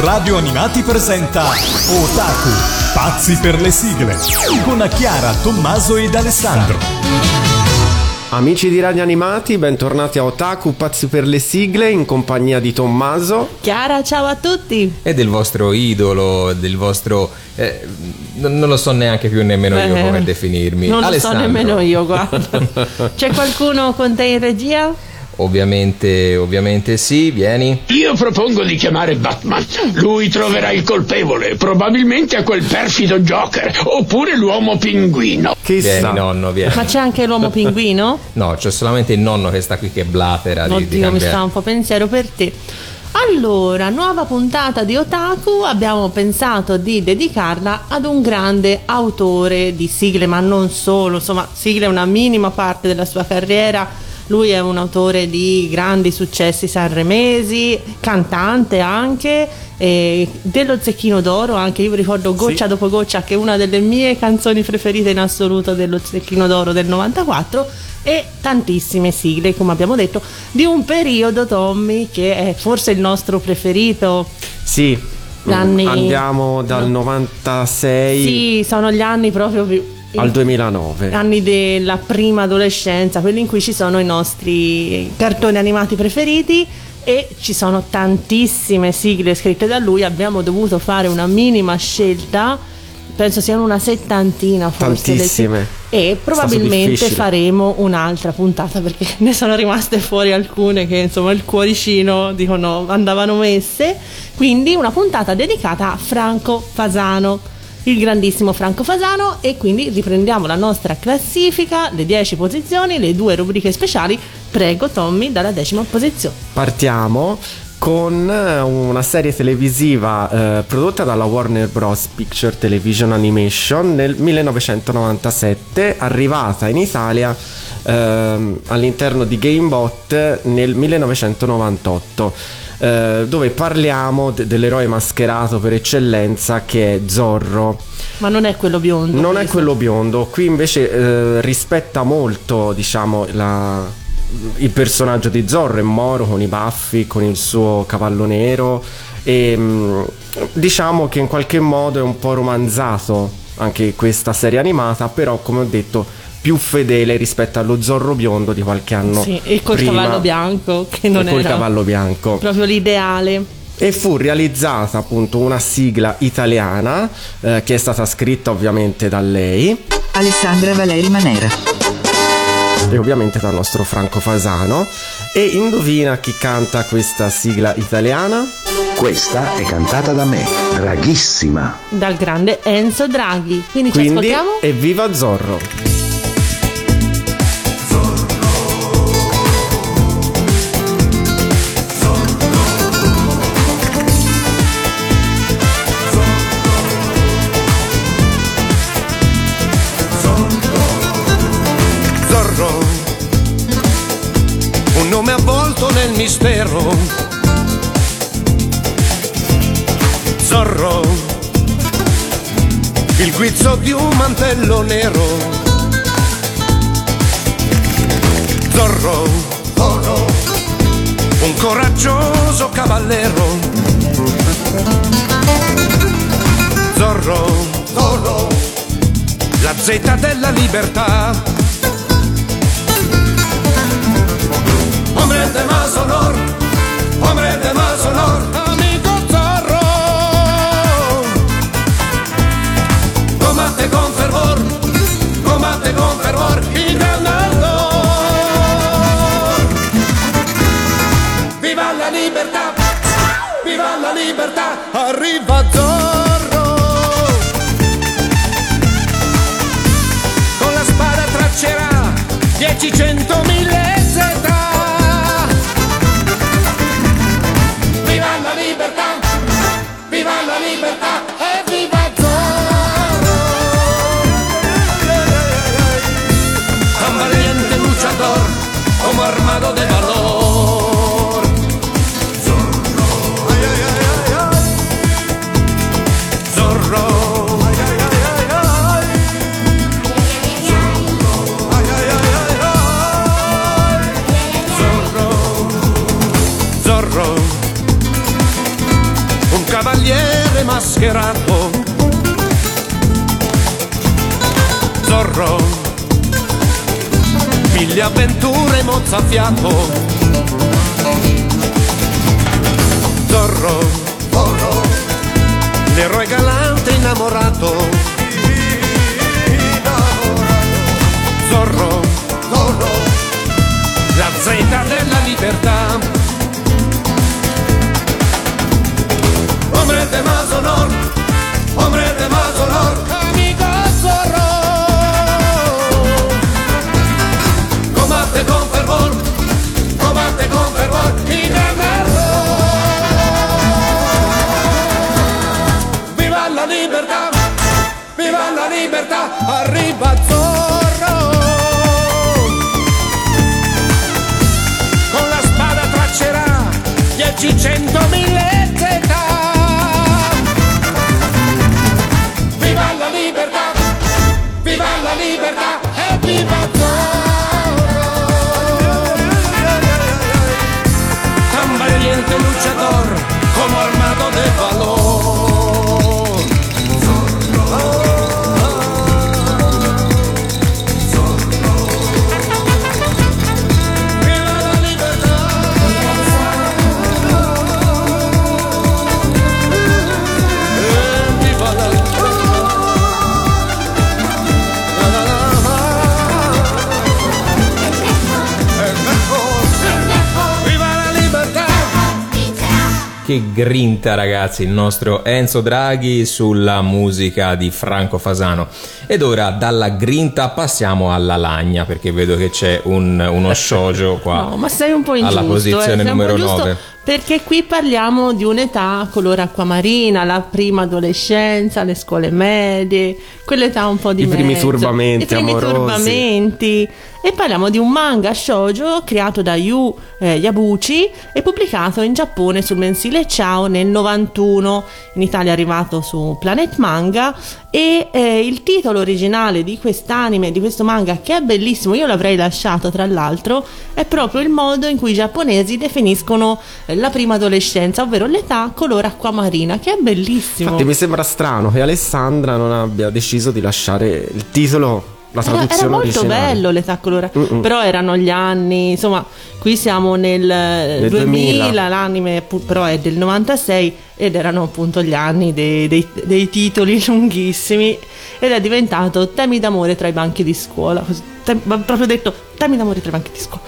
Radio Animati presenta Otaku, pazzi per le sigle, con Chiara, Tommaso ed Alessandro. Amici di Radio Animati, bentornati a Otaku Pazzi per le sigle in compagnia di Tommaso. Chiara, ciao a tutti. E del vostro idolo, del vostro... Eh, non lo so neanche più nemmeno io come definirmi. Non Alessandro. lo so nemmeno io, guarda. C'è qualcuno con te in regia? Ovviamente, ovviamente sì, vieni. Io propongo di chiamare Batman. Lui troverà il colpevole, probabilmente a quel perfido Joker, oppure l'uomo pinguino. Chissà. Vieni nonno, vieni. Ma c'è anche l'uomo pinguino? no, c'è solamente il nonno che sta qui che blatera. Oddio, di, di mi sta un po' pensiero per te. Allora, nuova puntata di Otaku, abbiamo pensato di dedicarla ad un grande autore di sigle, ma non solo, insomma, sigle è una minima parte della sua carriera lui è un autore di grandi successi sanremesi, cantante anche, dello Zecchino d'Oro, anche io ricordo Goccia sì. dopo Goccia che è una delle mie canzoni preferite in assoluto dello Zecchino d'Oro del 94 e tantissime sigle, come abbiamo detto, di un periodo Tommy che è forse il nostro preferito. Sì, anni... andiamo dal no. 96. Sì, sono gli anni proprio più al 2009. Anni della prima adolescenza, quelli in cui ci sono i nostri cartoni animati preferiti e ci sono tantissime sigle scritte da lui, abbiamo dovuto fare una minima scelta, penso siano una settantina forse. Tantissime. E probabilmente faremo un'altra puntata perché ne sono rimaste fuori alcune che insomma il cuoricino dicono andavano messe, quindi una puntata dedicata a Franco Fasano il grandissimo Franco Fasano e quindi riprendiamo la nostra classifica, le 10 posizioni, le due rubriche speciali. Prego Tommy dalla decima posizione. Partiamo con eh, una serie televisiva eh, prodotta dalla Warner Bros. Picture Television Animation nel 1997, arrivata in Italia eh, all'interno di Gamebot nel 1998 eh, dove parliamo de- dell'eroe mascherato per eccellenza che è Zorro. Ma non è quello biondo. Non è quello biondo, qui invece eh, rispetta molto, diciamo, la, il personaggio di Zorro, è Moro con i baffi, con il suo cavallo nero e mm, diciamo che in qualche modo è un po' romanzato anche questa serie animata, però come ho detto più fedele rispetto allo Zorro biondo di qualche anno sì, e col prima. cavallo bianco che non e col cavallo bianco proprio l'ideale e fu realizzata appunto una sigla italiana eh, che è stata scritta ovviamente da lei Alessandra Valeri Manera e ovviamente dal nostro Franco Fasano e indovina chi canta questa sigla italiana? Questa è cantata da me, Draghissima. Dal grande Enzo Draghi. Quindi, Quindi ci ascoltiamo? Evviva Zorro! Mistero. Zorro, il guizzo di un mantello nero. Zorro, Zorro, un coraggioso cavallero. Zorro, Zorro, la zeta della libertà de más honor, hombre de más honor, amigo zorro. Combate con fervor, combate con fervor y ganando. Viva la libertà, viva la libertà, arriva Zorro. Con la spada traccerà dieci centomila cavaliere mascherato. Zorro, mille avventure mozzafiato. Zorro, Zorro, l'eroe galante innamorato. Zorro, Zorro, la zeta della libertà. Libertà, viva la libertà, arriva Zorro. Con la spada traccerà dieci, cento, mille zeta. Viva la libertà, viva la libertà e viva Zorro. Tan valiente luchador Che grinta ragazzi il nostro Enzo Draghi sulla musica di Franco Fasano. Ed ora dalla grinta passiamo alla lagna perché vedo che c'è un- uno shoujo qua. No, ma sei un po' ingiusto. Alla posizione eh, sei un po' numero ingiusto 9. Perché qui parliamo di un'età color acquamarina, la prima adolescenza, le scuole medie, quell'età un po' di I primi mezzo, turbamenti I primi amorosi. turbamenti. E parliamo di un manga shoujo creato da Yu eh, Yabuchi e pubblicato in Giappone sul mensile Ciao nel 91. In Italia è arrivato su Planet Manga e eh, il titolo originale di quest'anime, di questo manga che è bellissimo, io l'avrei lasciato tra l'altro, è proprio il modo in cui i giapponesi definiscono eh, la prima adolescenza, ovvero l'età color acquamarina, che è bellissimo. Infatti mi sembra strano che Alessandra non abbia deciso di lasciare il titolo, la traduzione era molto originale. bello l'età colore, Mm-mm. però erano gli anni, insomma, qui siamo nel, eh, 2000, 2000. l'anime però è del 96 ed erano appunto gli anni dei, dei- dei titoli lunghissimi ed è diventato temi d'amore tra i banchi di scuola, così, proprio detto temi d'amore tra i banchi di scuola.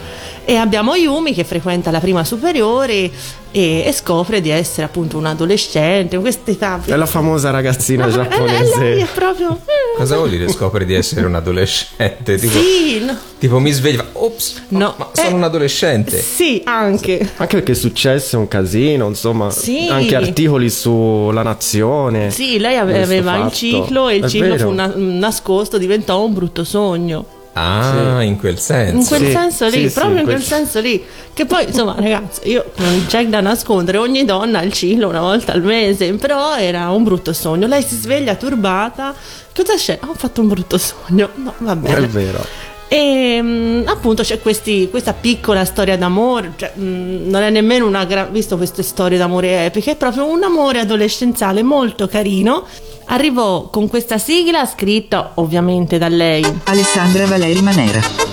E abbiamo Yumi che frequenta la prima superiore e, e scopre di essere appunto un adolescente, in quest'età. È la famosa ragazzina Eh, lei giapponese. è proprio... Cosa vuol dire scopri di essere un adolescente? Tipo, Sì, no. tipo mi sveglio, ops, No, ma sono eh, un adolescente. Sì, anche. Anche perché è successo un casino, insomma, Sì. anche articoli sulla nazione. Sì, lei ave- Questo aveva il ciclo e il È ciclo vero. fu na- nascosto, diventò un brutto sogno. Ah, in quel senso. In quel Sì, senso lì, sì, sì, proprio in quel- quel senso lì. Che poi, insomma, ragazzi, io non c'è da nascondere, ogni donna ha il ciclo una volta al mese, però era un brutto sogno. Lei si sveglia turbata. Cosa c'è? Ho fatto un brutto sogno. No, va È bene. vero. E mm, appunto c'è questi- questa piccola storia d'amore, cioè, mm, non è nemmeno una gran, visto queste storie d'amore epiche, è proprio un amore adolescenziale molto carino. Arrivò con questa sigla scritta ovviamente da lei Alessandra Valeri Manera.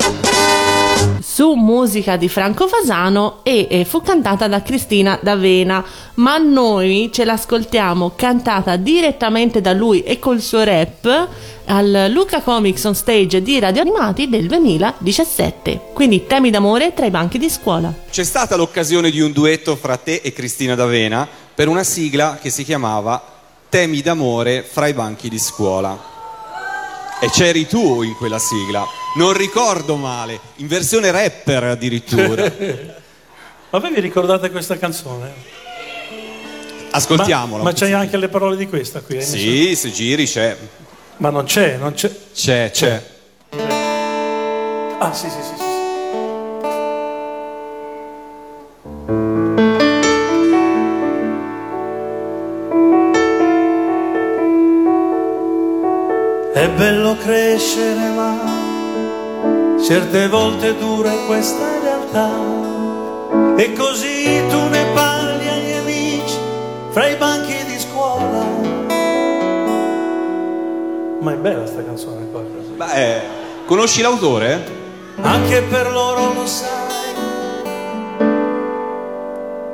Su musica di Franco Fasano e, e fu cantata da Cristina D'Avena, ma noi ce l'ascoltiamo cantata direttamente da lui e col suo rap al Luca Comics on Stage di Radio Animati del 2017. Quindi temi d'amore tra i banchi di scuola. C'è stata l'occasione di un duetto fra te e Cristina D'Avena per una sigla che si chiamava Temi d'amore fra i banchi di scuola. E c'eri tu in quella sigla, non ricordo male, in versione rapper addirittura. Ma voi vi ricordate questa canzone? Ascoltiamola. Ma, ma c'hai anche le parole di questa qui? messo? Sì, se giri c'è. Ma non c'è, non c'è. C'è, c'è. Ah, sì, sì, sì. sì. bello crescere ma certe volte dura questa realtà. E così tu ne parli agli amici fra i banchi di scuola. Ma è bella sta canzone qua. Beh, conosci l'autore? anche per loro lo sai.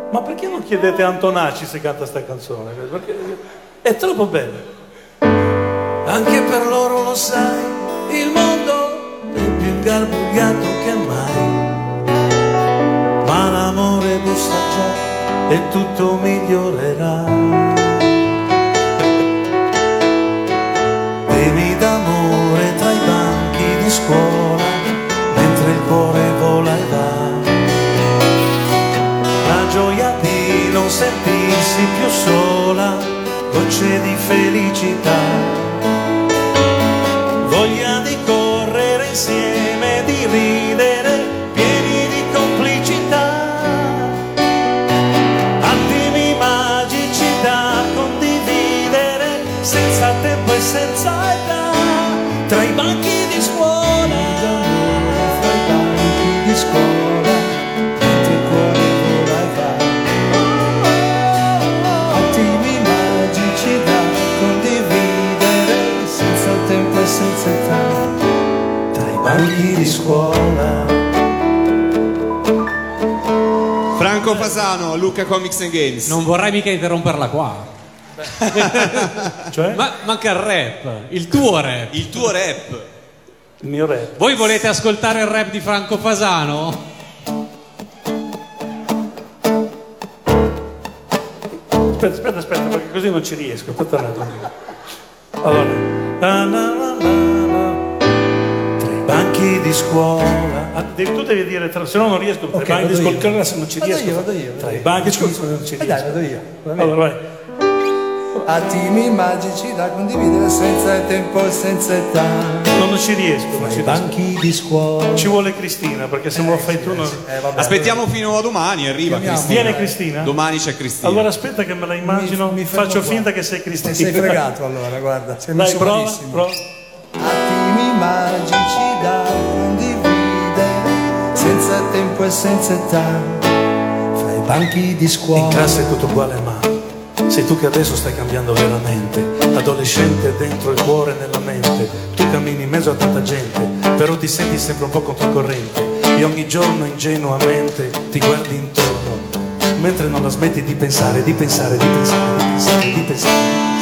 Ma perché non chiedete a Antonacci se canta sta canzone? perché è troppo bella. Anche per loro lo sai, il mondo è più ingarbugliato che mai. Ma l'amore bussa già e tutto migliorerà. Temi d'amore tra i banchi di scuola, mentre il cuore vola e va. La gioia di non sentirsi più sola, gocce di felicità. Insieme, tra i banchi di scuola. Franco Fasano, Luca Comics and Games. Non vorrei mica interromperla qua. Cioè? Ma manca il rap, il tuo rap. Il tuo rap. Il mio rap. Voi volete ascoltare il rap di Franco Fasano? Aspetta, aspetta, aspetta, perché così non ci riesco. Aspetta un attimo. Allora. Banchi di scuola. Ah, devi- tu devi dire, tra, se no non riesco. Tra Ok, i banchi di scuola, io. adesso non ci Vado riesco. io, vado io, Tra vado i io. banchi di scuola non ci Eh riesco. dai, vado io. Allora, vai. Attimi magici da condividere senza tempo e senza età. No, non ci riesco. Non ci riesco. Banchi di scuola. Ci vuole Cristina, perché se me lo fai tu non... Aspettiamo fino a domani, arriva Chiamiamo. Cristina. Viene Cristina? Domani c'è Cristina. Allora aspetta che me la immagino, Mi- mi faccio qua. finta che sei Cristina. Sei fregato allora, guarda. Sei Dai, prova, prova. Attimi magici senza tempo e senza età. Fra i banchi di In scuola. classe è tutto uguale, ma sei tu che adesso stai cambiando veramente. Adolescente dentro il cuore e nella mente. Tu cammini in mezzo a tanta gente, però ti senti sempre un po' controcorrente. E ogni giorno ingenuamente ti guardi intorno, mentre non la smetti di pensare, di pensare, di pensare, di pensare, di pensare.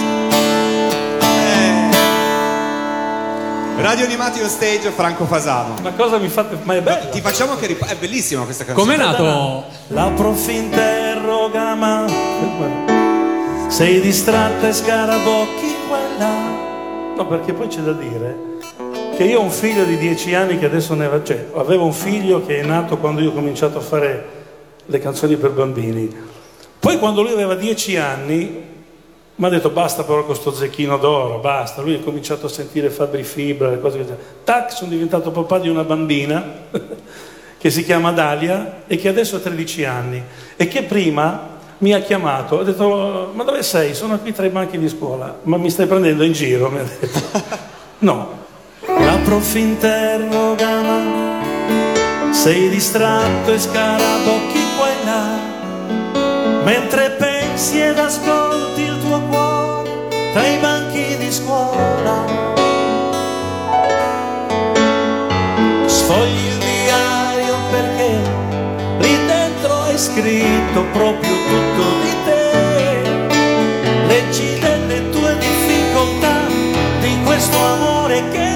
Radio Animati on Stage, Franco Fasano. Ma cosa mi fate? Ma è bello. Ti facciamo che rip- È bellissima questa canzone. Com'è nato? La prof interroga ma sei distratta e scarabocchi quella no perché poi c'è da dire che io ho un figlio di 10 anni che adesso ne va cioè avevo un figlio che è nato quando io ho cominciato a fare le canzoni per bambini poi quando lui aveva 10 anni mi ha detto basta però con sto zecchino d'oro basta lui ha cominciato a sentire Fabri Fibra le cose così tac sono diventato papà di una bambina che si chiama Dalia e che adesso ha 13 anni e che prima mi ha chiamato, ha detto ma dove sei? Sono qui tra i banchi di scuola, ma mi stai prendendo in giro? Mi ha detto. No. La prof interroga ma sei distratto e scarabocchi qua e là mentre pensi ed ascolti sfogli il diario perché lì dentro è scritto proprio tutto di te. Leggi delle tue difficoltà, di questo amore che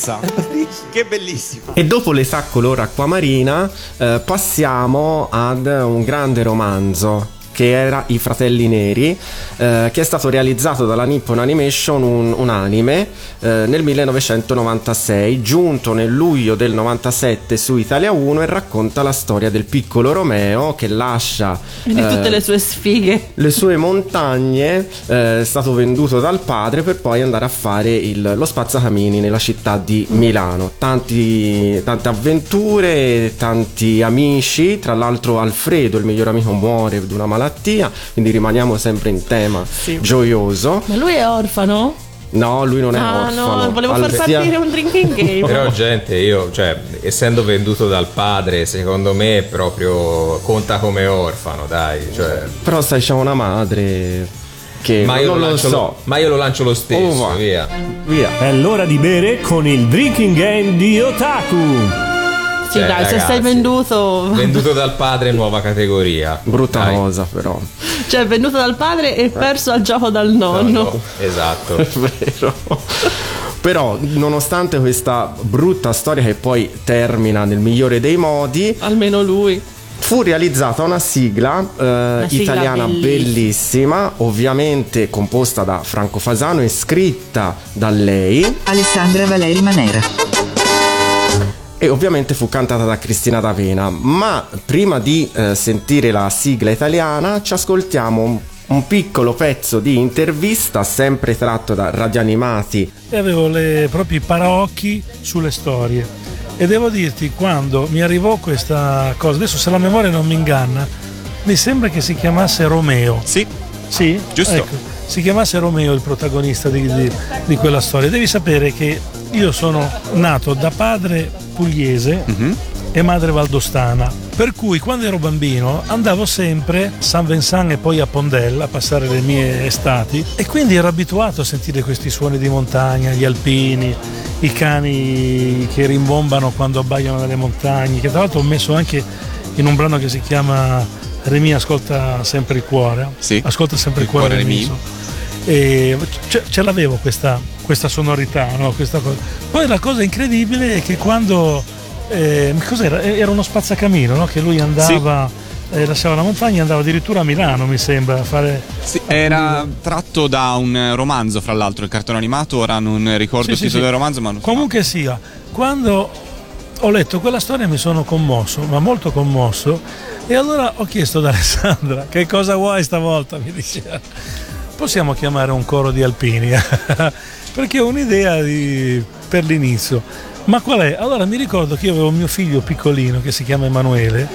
bellezza. Che bellissimo. E dopo l'età color acquamarina eh, passiamo ad un grande romanzo che era I Fratelli Neri, eh, che è stato realizzato dalla Nippon Animation, un, un anime, eh, nel 1996, giunto nel luglio del 97 su Italia 1 e racconta la storia del piccolo Romeo che lascia E di tutte eh, le sue sfighe. le sue montagne eh, è stato venduto dal padre per poi andare a fare il- lo spazzacamini nella città di Milano. Tanti- tante avventure, tanti amici. Tra l'altro, Alfredo, il miglior amico, muore di una malattia. Quindi rimaniamo sempre in tema gioioso. Ma lui è orfano? No, lui non è ah orfano. no, volevo far Alfredo- partire un drinking game. Però gente, io, cioè, essendo venduto dal padre, secondo me proprio conta come orfano, dai. Cioè, Però sai, c'è una madre che ma, io non lo lo lancio so. lo, ma io lo lancio lo stesso, Oh, via. Via. È l'ora di bere con il drinking game di Otaku. Sì, Cioè, dai, se ragazzi, sei venduto. Venduto dal padre, nuova categoria. Brutta Dai. cosa, però. Cioè, venduto dal padre e perso al gioco dal nonno. No, esatto. È vero. Però, nonostante questa brutta storia che poi termina nel migliore dei modi, Almeno lui. fu realizzata una sigla, eh, sigla italiana bellissima. bellissima, ovviamente composta da Franco Fasano e scritta da lei Alessandra Valeri Manera. E ovviamente fu cantata da Cristina D'Avena. Ma prima di eh, sentire la sigla italiana ci ascoltiamo un, un piccolo pezzo di intervista sempre tratto da radioanimati e avevo le, proprio i paraocchi sulle storie. E devo dirti, quando mi arrivò questa cosa, adesso se la memoria non mi inganna, mi sembra che si chiamasse Romeo. Sì. Sì? Giusto. Ecco, si chiamasse Romeo il protagonista di, di- di quella storia. Devi sapere che io sono nato da padre pugliese e madre valdostana. Per cui quando ero bambino andavo sempre a San Vincent e poi a Pondella a passare le mie estati e quindi ero abituato a sentire questi suoni di montagna, gli alpini, i cani che rimbombano quando abbaiano nelle montagne, che tra l'altro ho messo anche in un brano che si chiama Remi ascolta sempre il cuore. Sì. Ascolta sempre il, Il cuore, cuore. Remi. E ce, ce l'avevo questa, questa sonorità, no? questa. Poi la cosa incredibile è che quando eh, cos'era? Era uno spazzacamino no? che lui andava, eh, lasciava la montagna e andava addirittura a Milano, mi sembra, a fare. Sì, era tratto da un romanzo, fra l'altro, il cartone animato. Ora non ricordo Sì, il sì, titolo sì. del romanzo, ma non Comunque sia, quando ho letto quella storia mi sono commosso, ma molto commosso. E allora ho chiesto ad Alessandra che cosa vuoi stavolta, mi diceva. Possiamo chiamare un coro di alpini, perché ho un'idea di- per l'inizio. Ma qual è? Allora mi ricordo che io avevo mio figlio piccolino che si chiama Emanuele.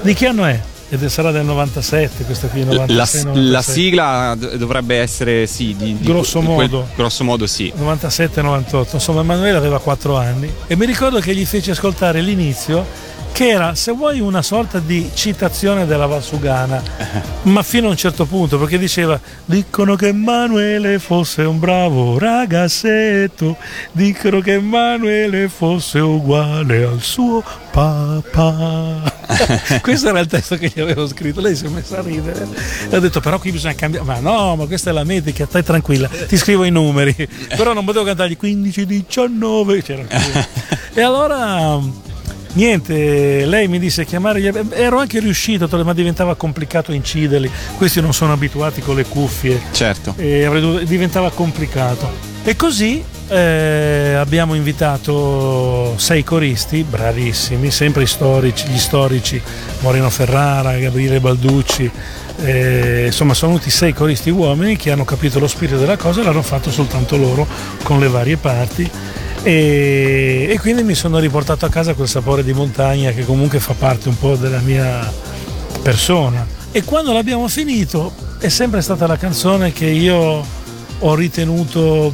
Di che anno è? Ed sarà del 97, questa qui, 96, La, 97. la sigla dovrebbe essere, sì, di, di- Grosso di quel- modo. grosso modo, sì. 97-98, insomma Emanuele aveva 4 anni e mi ricordo che gli feci ascoltare l'inizio che era, se vuoi, una sorta di citazione della Valsugana, ma fino a un certo punto, perché diceva, dicono che Emanuele fosse un bravo ragazzetto, dicono che Emanuele fosse uguale al suo papà. questo era il testo che gli avevo scritto, lei si è messa a ridere e ha detto però qui bisogna cambiare, ma no, ma questa è la metrica, stai tranquilla, ti scrivo i numeri, però non potevo cantargli 15, 19, c'era così. e allora niente, lei mi disse chiamare, gli- ero anche riuscito, ma diventava complicato inciderli, questi non sono abituati con le cuffie Certo. e diventava complicato. E così eh, abbiamo invitato sei coristi, bravissimi, sempre storici, gli storici, Moreno Ferrara, Gabriele Balducci, eh, insomma sono venuti sei coristi uomini che hanno capito lo spirito della cosa e l'hanno fatto soltanto loro con le varie parti. E, e quindi mi sono riportato a casa quel sapore di montagna che comunque fa parte un po' della mia persona. E quando l'abbiamo finito è sempre stata la canzone che io ho ritenuto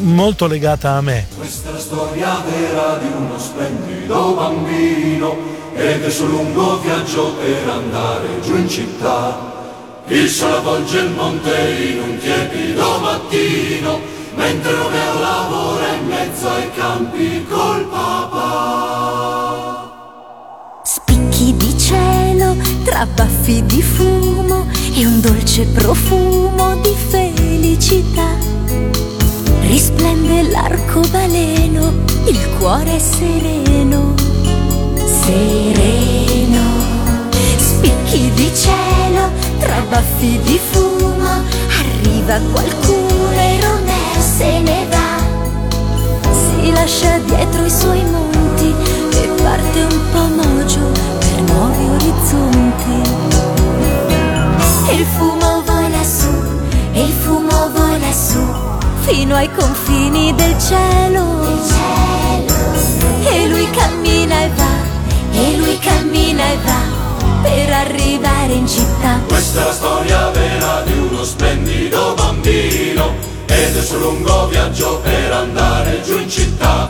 molto legata a me. Questa è la storia vera di uno splendido bambino ed è sul lungo viaggio per andare giù in città. Il sole avvolge il monte in un tiepido mattino, mentre Romeo lavora in mezzo ai campi col papà. Spicchi di cielo tra baffi di fumo e un dolce profumo di felicità. risplende l'arcobaleno, il cuore è sereno, sereno. Spicchi di cielo, tra baffi di fumo, arriva qualcuno se ne va. Si lascia dietro i suoi monti e parte un po' mogio per nuovi orizzonti. E il fumo vola su, e il fumo vola su, fino ai confini del cielo. E lui cammina e va, e lui cammina e va, per arrivare in città. Questa è la storia vera di uno splendido bambino ed è il suo lungo viaggio per andare giù in città.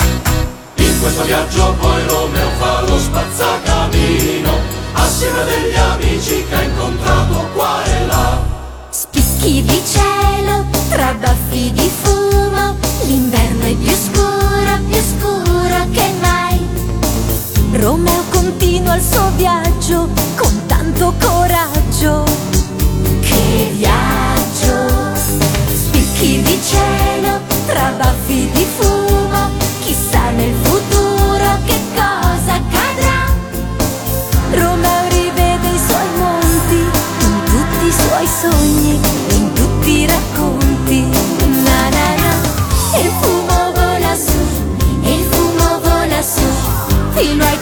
In questo viaggio poi Romeo fa lo spazzacamino assieme a degli amici che ha incontrato qua e là. Spicchi di cielo, tra baffi di fumo, l'inverno è più scuro, più scuro che mai. Romeo continua il suo viaggio con tanto coraggio. Che viaggio! Spicchi di cielo, tra baffi di fumo, chissà nel futuro che cosa accadrà. Romeo rivede i suoi monti in tutti i suoi sogni, in tutti i racconti. Na na na. Il fumo vola su, il fumo vola su, fino ai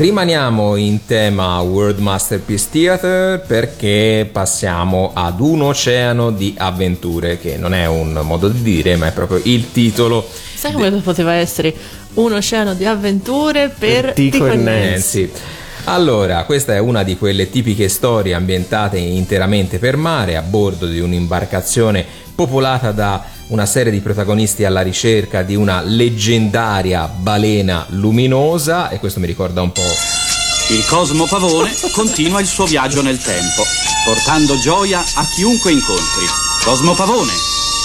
Rimaniamo in tema World Masterpiece Theater perché passiamo ad un oceano di avventure, che non è un modo di dire, ma è proprio il titolo. Sai come poteva essere un oceano di avventure per Tico e Nancy? Nancy. Allora, questa è una di quelle tipiche storie ambientate interamente per mare a bordo di un'imbarcazione popolata da una serie di protagonisti alla ricerca di una leggendaria balena luminosa e questo mi ricorda un po' Il Cosmo Pavone continua il suo viaggio nel tempo, portando gioia a chiunque incontri. Cosmo Pavone!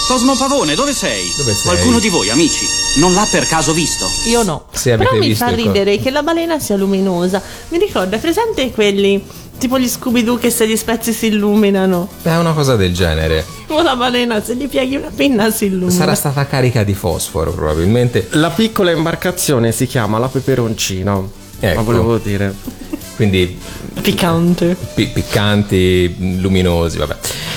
Cosmo Pavone, dove sei? Dove sei? Qualcuno di voi, amici, non l'ha per caso visto? Io no. Però mi visto fa il co- ridere che la balena sia luminosa. Mi ricorda, presente quelli tipo gli Scooby-Doo che se gli spezzi si illuminano? è una cosa del genere. O la balena se gli pieghi una penna si illumina. Sarà stata carica di fosforo probabilmente. La piccola imbarcazione si chiama la peperoncina. Ecco. Ma volevo dire. Quindi piccante. pi- piccanti, luminosi, vabbè.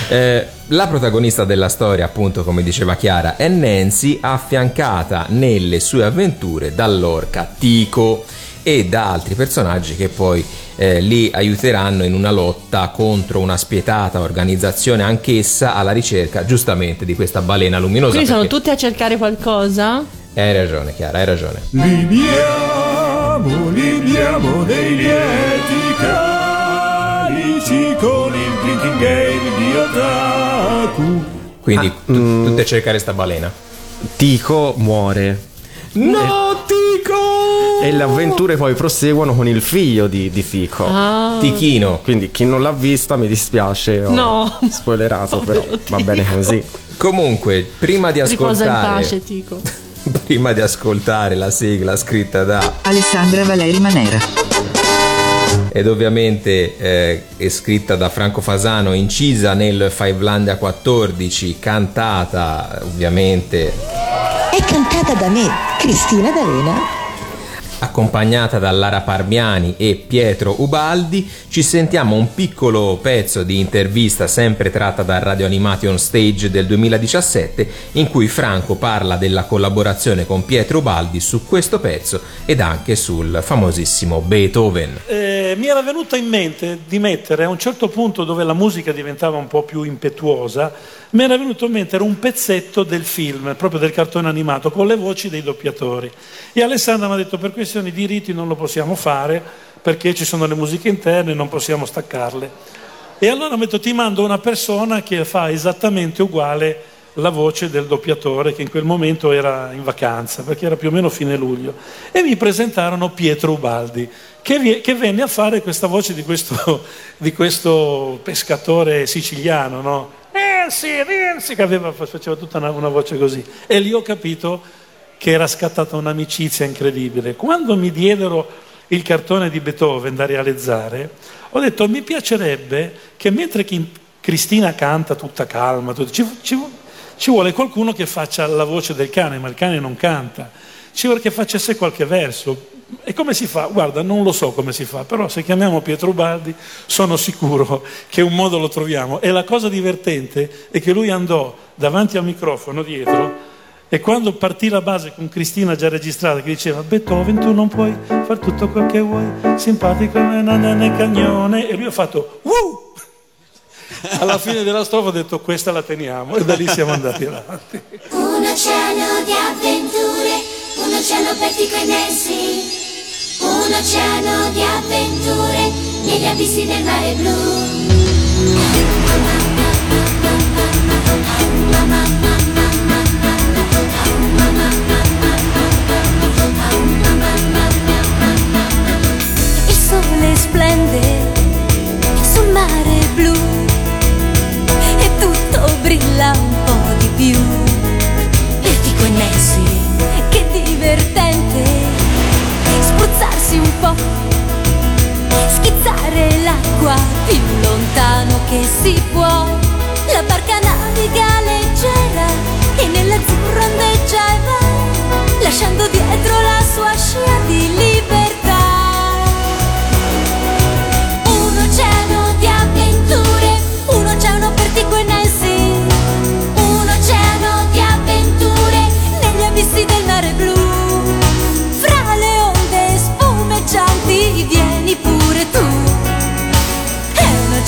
Eh, la protagonista della storia, appunto, come diceva Chiara, è Nancy, affiancata nelle sue avventure dall'orca Tico e da altri personaggi che poi eh, li aiuteranno in una lotta contro una spietata organizzazione anch'essa alla ricerca giustamente di questa balena luminosa. Quindi sono perché- tutti a cercare qualcosa? Hai ragione, Chiara, hai ragione. Libiamo, libiamo dei lieti carici con il drinking game di Otaku. Quindi tu- tutte a cercare sta balena. Tico muore. No, Tico! E le avventure poi proseguono con il figlio di, di Tico. Ah. Tichino. Quindi chi non l'ha vista mi dispiace. Ho No. spoilerato, però va bene così. Comunque, prima di Riposa in ascoltare pace, Tico. prima di ascoltare la sigla scritta da Alessandra Valeri Manera. ed ovviamente eh, è scritta da Franco Fasano, incisa nel Fivelandia 14, cantata ovviamente È cantata da me, Cristina D'Avena. Accompagnata da Lara Parmiani e Pietro Ubaldi, ci sentiamo un piccolo pezzo di intervista sempre tratta da Radio Animati on Stage del 2017 in cui Franco parla della collaborazione con Pietro Ubaldi su questo pezzo ed anche sul famosissimo Beethoven. Eh, mi era venuta in mente di mettere a un certo punto dove la musica diventava un po' più impetuosa, mi era venuto in mente un pezzetto del film, proprio del cartone animato, con le voci dei doppiatori. E Alessandra mi ha detto per questioni di riti non lo possiamo fare perché ci sono le musiche interne non possiamo staccarle. E allora mi ha detto ti mando una persona che fa esattamente uguale la voce del doppiatore che in quel momento era in vacanza, perché era più o meno fine luglio. E mi presentarono Pietro Ubaldi, che, vi- che venne a fare questa voce di questo, di questo pescatore siciliano, no? Nancy, Nancy, che aveva, faceva tutta una, una voce così. E lì ho capito che era scattata un'amicizia incredibile. Quando mi diedero il cartone di Beethoven da realizzare, ho detto mi piacerebbe che mentre Cristina canta tutta calma, tutto, ci, ci- ci vuole qualcuno che faccia la voce del cane, ma il cane non canta. Ci vuole che facesse qualche verso. E come si fa? Guarda, non lo so come si fa, però se chiamiamo Pietro Baldi sono sicuro che un modo lo troviamo. E la cosa divertente è che lui andò davanti al microfono dietro e quando partì la base con Cristina già registrata che diceva Beethoven tu non puoi fare tutto quel che vuoi, simpatico come una nene cagnone e lui ha fatto Woo! Alla fine della strofa ho detto questa la teniamo e da lì siamo andati avanti. Un oceano di avventure, un oceano aperto coi nessi, un oceano di avventure negli abissi del mare blu. Il sole splende sul mare blu e tutto brilla un po' di più. Vertigo e Nancy, che divertente spruzzarsi un po', schizzare l'acqua più lontano che si può. La barca naviga leggera e nell'azzurro ondeggia e va, lasciando dietro la sua scia di libertà.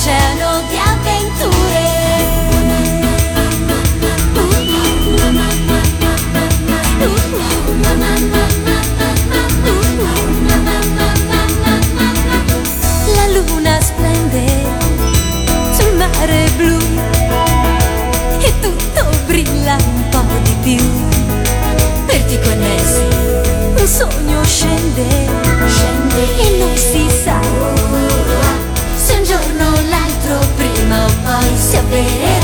Oceano di avventure. La luna splende sul mare blu e tutto brilla un po' di più. Vertigo e Nancy, un sogno scende, scende poi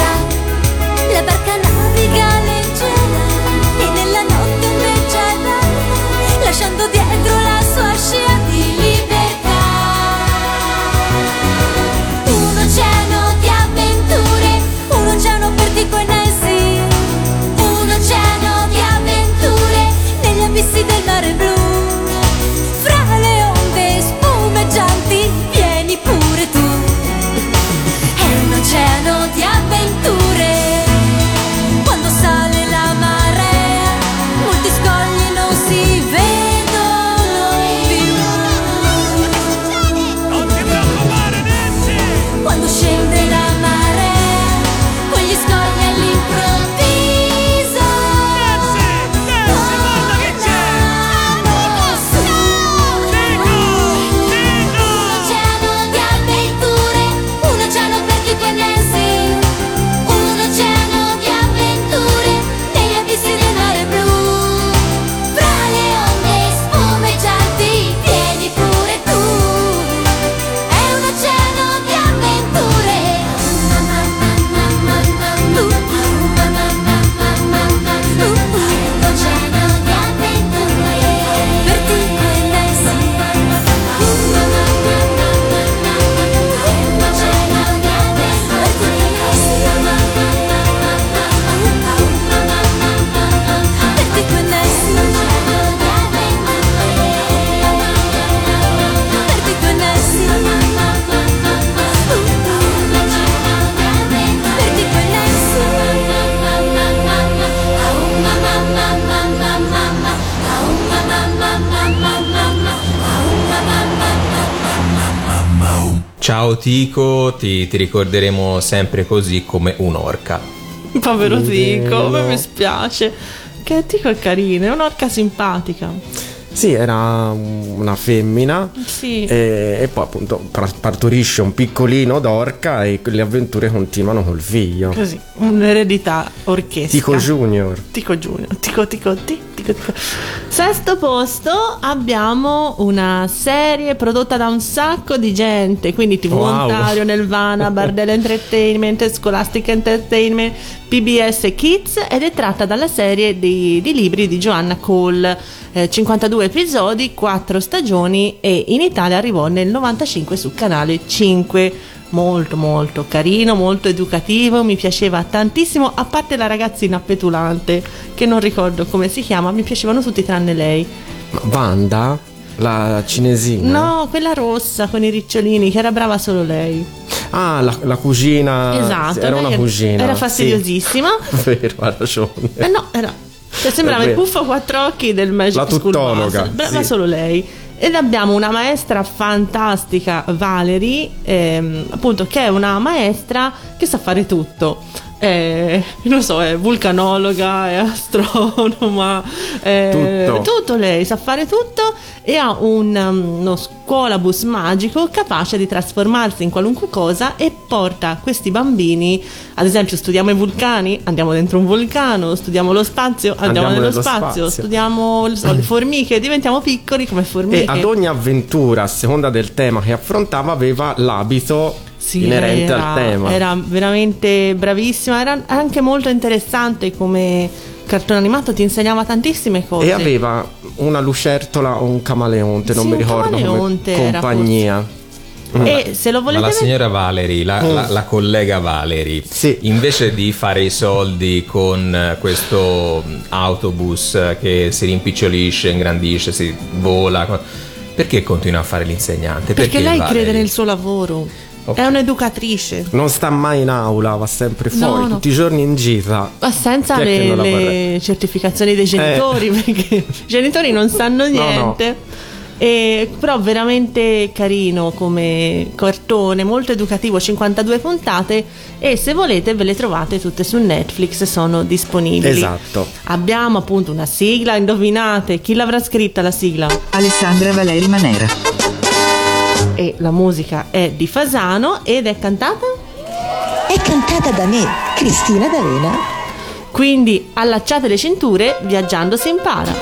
Tico, ti, ti ricorderemo sempre così come un'orca. Povero Tico, a me no. mi spiace. Che Tico è carino, è un'orca simpatica. Sì, era una femmina Sì. e, e poi appunto partorisce un piccolino d'orca e le avventure continuano col figlio. Così, un'eredità orchestra. Tico Junior. Tico Junior, Tico Tico Ti, Tico Tico. Sesto posto abbiamo una serie prodotta da un sacco di gente, quindi TV Wow. Ontario, Nelvana, Bardella Entertainment, Scholastic Entertainment, PBS Kids ed è tratta dalla serie di, di libri di Joanna Cole. eh, 52 episodi, 4 stagioni e in Italia arrivò nel 95 su canale 5 molto molto carino, molto educativo, mi piaceva tantissimo, a parte la ragazzina petulante che non ricordo come si chiama, mi piacevano tutti tranne lei. Wanda, la cinesina. No, quella rossa con i ricciolini, che era brava solo lei. Ah, la, la cugina. esatto, Era una cugina. Era sì. fastidiosissima. Vero, ha ragione. Eh no, era. Cioè, sembrava il puffo a quattro occhi del Magic La School tuttologa, Bus. Brava sì. solo lei. Ed abbiamo una maestra fantastica, Valerie, ehm, appunto, che è una maestra che sa fare tutto. Eh, non so, è vulcanologa, è astronoma, è Tutto. tutto lei sa fare tutto e ha un, um, uno scuolabus magico capace di trasformarsi in qualunque cosa e porta questi bambini, ad esempio studiamo i vulcani, andiamo dentro un vulcano, studiamo lo spazio, andiamo, Andiamo nello spazio, spazio. studiamo le, so, le formiche, diventiamo piccoli come formiche. E ad ogni avventura, a seconda del tema che affrontava, aveva l'abito Sì, inerente era, al tema. Era veramente bravissima, era anche molto interessante come cartone animato, ti insegnava tantissime cose. E aveva una lucertola o un camaleonte, non Sì, mi un ricordo camaleonte come compagnia. E se lo Ma volete la vedere... signora Valerie, la, Mm. la- la collega Valerie, invece di fare i soldi con eh, questo mm, autobus che si rimpicciolisce, ingrandisce, si vola, perché continua a fare l'insegnante? Perché, lei Valerie? crede nel suo lavoro. È un'educatrice. Non sta mai in aula, va sempre No, fuori, no. tutti i giorni in gita. Ma senza le, le? Eh. certificazioni dei genitori, perché i genitori non sanno no. niente. E, però veramente carino come cartone, molto educativo, 52 puntate e se volete ve le trovate tutte su Netflix, sono disponibili. Esatto. Abbiamo appunto una sigla, indovinate chi l'avrà scritta la sigla? Alessandra Valeri Manera. E la musica è di Fasano ed è cantata? È cantata da me, Cristina D'Avena. Quindi allacciate le cinture, viaggiando si impara.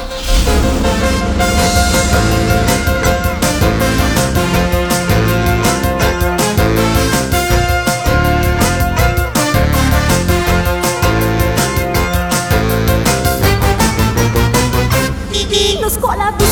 Lo scuolabus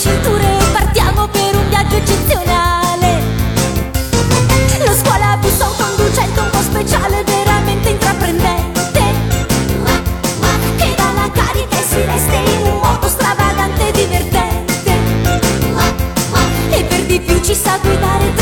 cinture partiamo per un viaggio eccezionale. Lo scuolabus ha un conducente un po' speciale, veramente intraprendente. Che dà la carica e si resta in un modo stravagante e divertente. E per di più ci sa guidare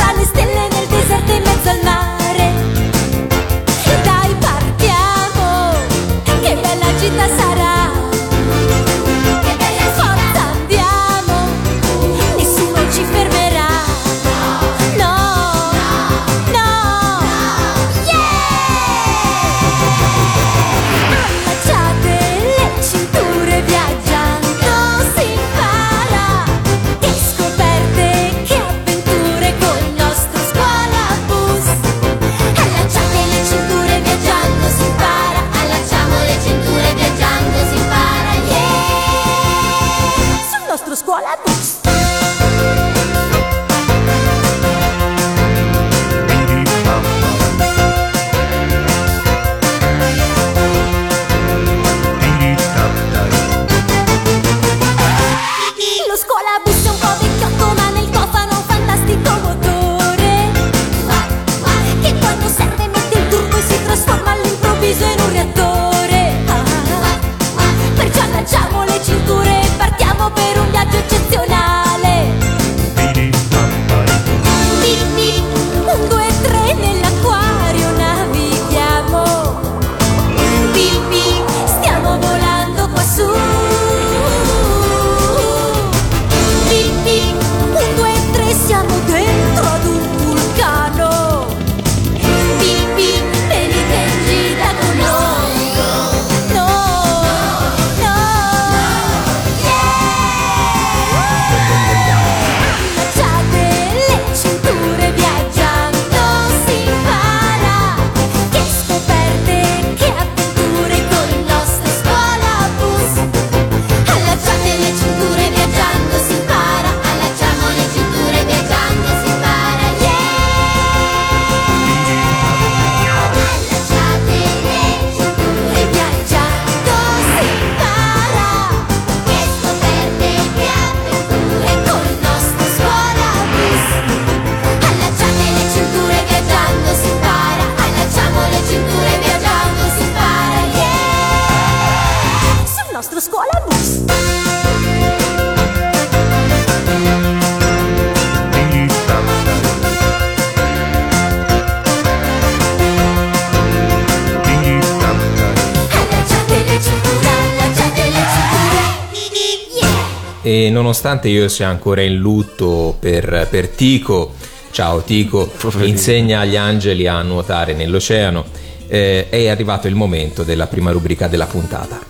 nonostante io sia ancora in lutto per, per Tico, ciao Tico, insegna agli angeli a nuotare nell'oceano, eh, è arrivato il momento della prima rubrica della puntata.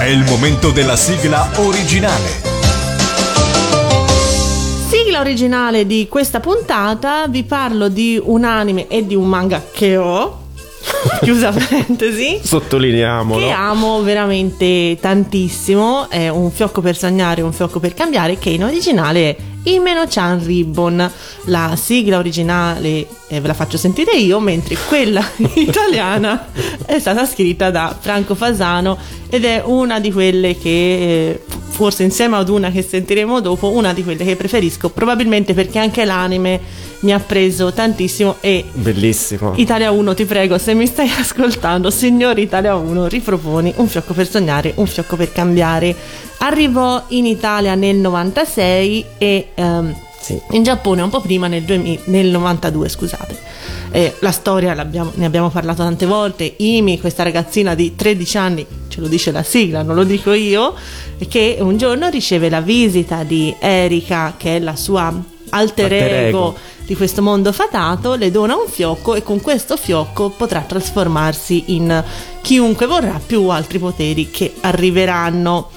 È il momento della sigla originale. Sigla originale di questa puntata, vi parlo di un anime e di un manga che ho. Chiusa parentesi. Sottolineiamolo. Che amo veramente tantissimo. È un fiocco per sognare, un fiocco per cambiare. Che in originale è Imeno-chan Ribbon. La sigla originale eh, ve la faccio sentire io, mentre quella italiana è stata scritta da Franco Fasano ed è una di quelle che, eh, forse insieme ad una che sentiremo dopo, una di quelle che preferisco, probabilmente perché anche l'anime mi ha preso tantissimo e Bellissimo. Italia 1 ti prego se mi stai ascoltando signori Italia 1 riproponi un fiocco per sognare un fiocco per cambiare. Arrivò in Italia nel 96 e ehm, in Giappone un po' prima nel, 2000 nel 92 scusate. Eh, la storia ne abbiamo parlato tante volte. Imi questa ragazzina di 13 anni ce lo dice la sigla non lo dico io che un giorno riceve la visita di Erika che è la sua alter Alter ego ego. di questo mondo fatato, le dona un fiocco e con questo fiocco potrà trasformarsi in chiunque vorrà più altri poteri che arriveranno.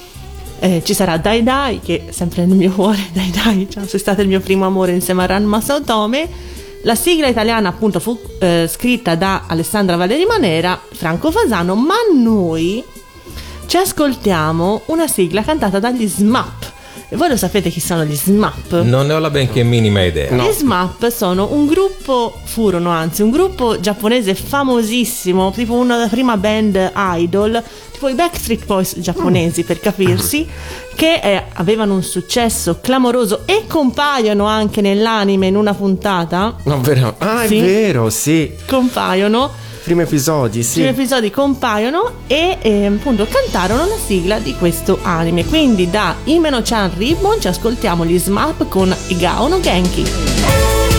Eh, ci sarà Dai Dai, che è sempre nel mio cuore, Dai Dai, ciao, sei stato il mio primo amore insieme a Ranma Sotome. La sigla italiana appunto fu eh, scritta da Alessandra Valeri Manera, Franco Fasano, ma noi ci ascoltiamo una sigla cantata dagli SMAP. E voi lo sapete chi sono gli SMAP? Non ne ho la benché minima idea. Gli SMAP sono un gruppo, furono anzi, un gruppo giapponese famosissimo, tipo una della prima band idol, tipo i Backstreet Boys giapponesi per capirsi, che eh, avevano un successo clamoroso e compaiono anche nell'anime in una puntata. No, vero. Ah, Sì. è vero, sì. Compaiono, Primi episodi, i sì. primi episodi compaiono e eh, appunto cantarono la sigla di questo anime. Quindi da Imeno-chan Ribbon ci ascoltiamo gli SMAP con Igao no Genki.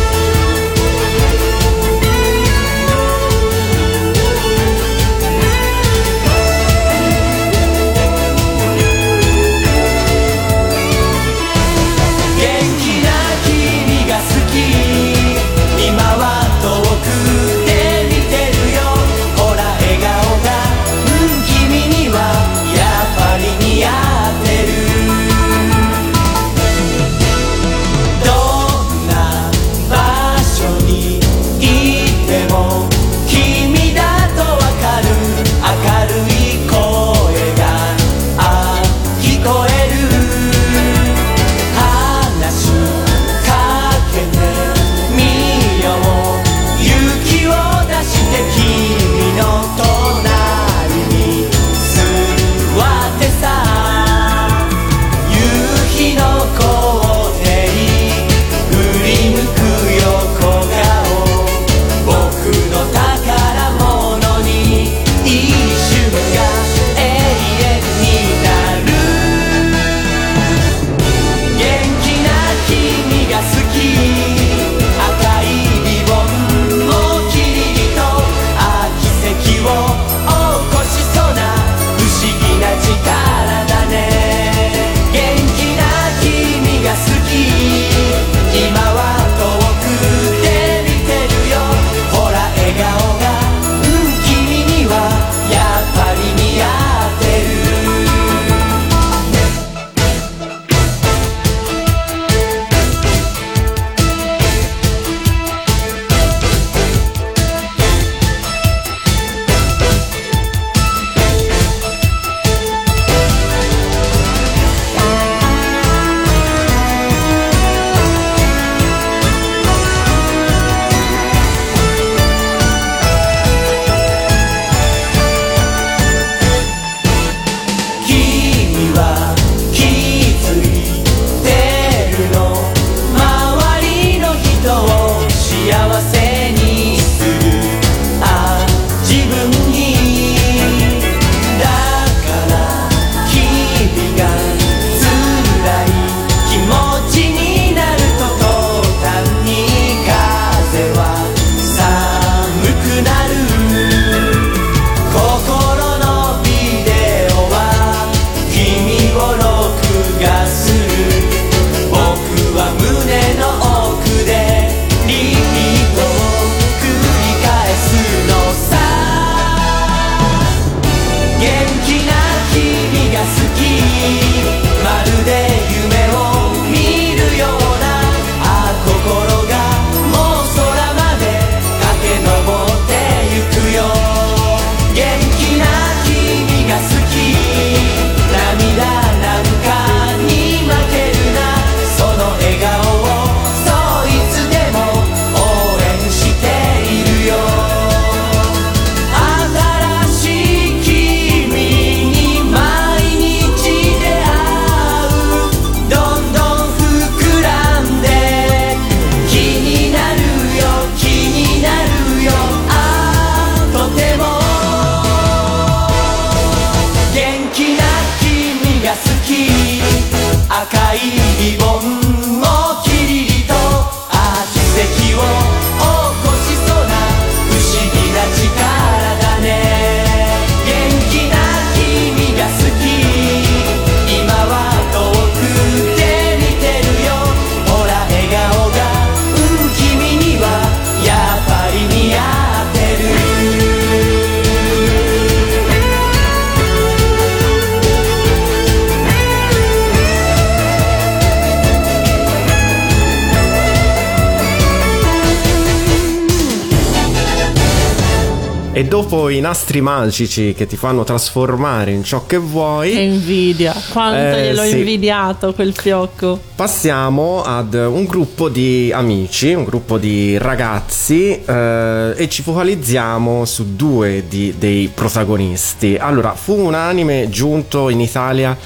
Nastri magici che ti fanno trasformare in ciò che vuoi, Che invidia, quanto Eh, gliel'ho sì. invidiato quel fiocco. passiamo ad un gruppo di amici, un gruppo di ragazzi eh, e ci focalizziamo su due di- dei protagonisti. Allora, fu un anime giunto in Italia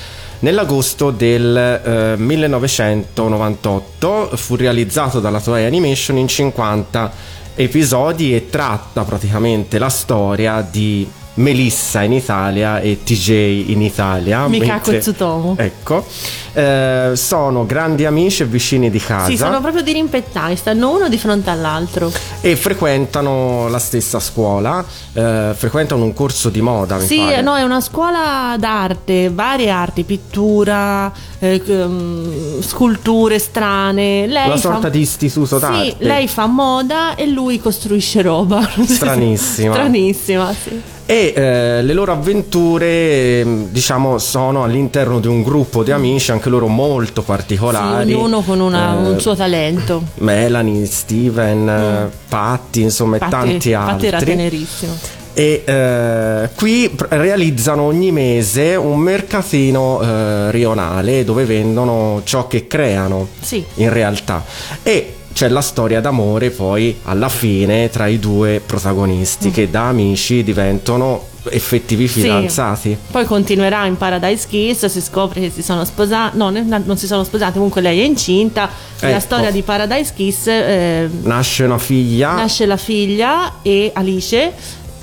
nell'agosto del eh, 1998, fu realizzato dalla Toei Animation in 50 episodi e tratta praticamente la storia di Melissa in Italia e TJ in Italia. Mikako mentre- e Tsutomu. Ecco, eh, sono grandi amici e vicini di casa Sì, sono proprio dirimpettai, stanno uno di fronte all'altro. e frequentano la stessa scuola, eh, frequentano un corso di moda. Sì, no, è una scuola d'arte, varie arti, pittura, eh, ehm, sculture strane. Lei una fa- sorta di istituto d'arte. Sì, lei fa moda e lui costruisce roba. Stranissima. Stranissima, sì. E eh, le loro avventure, ehm, diciamo, sono all'interno di un gruppo di amici, anche loro molto Sì, particolari. ognuno con una- Eh, un suo talento. Melanie, Steven, eh, Patti, insomma, Infatti, tanti altri. era tenerissimo. E eh, qui realizzano ogni mese un mercatino eh, rionale dove vendono ciò che creano Sì. in realtà. E c'è la storia d'amore poi alla fine tra i due Mm. protagonisti che da amici diventano effettivi Sì. fidanzati. Poi continuerà in Paradise Kiss, si scopre che si sono sposati, no, non si sono sposati, comunque lei è incinta. La Ecco. storia di Paradise Kiss eh, Nasce una figlia. nasce la figlia e Alice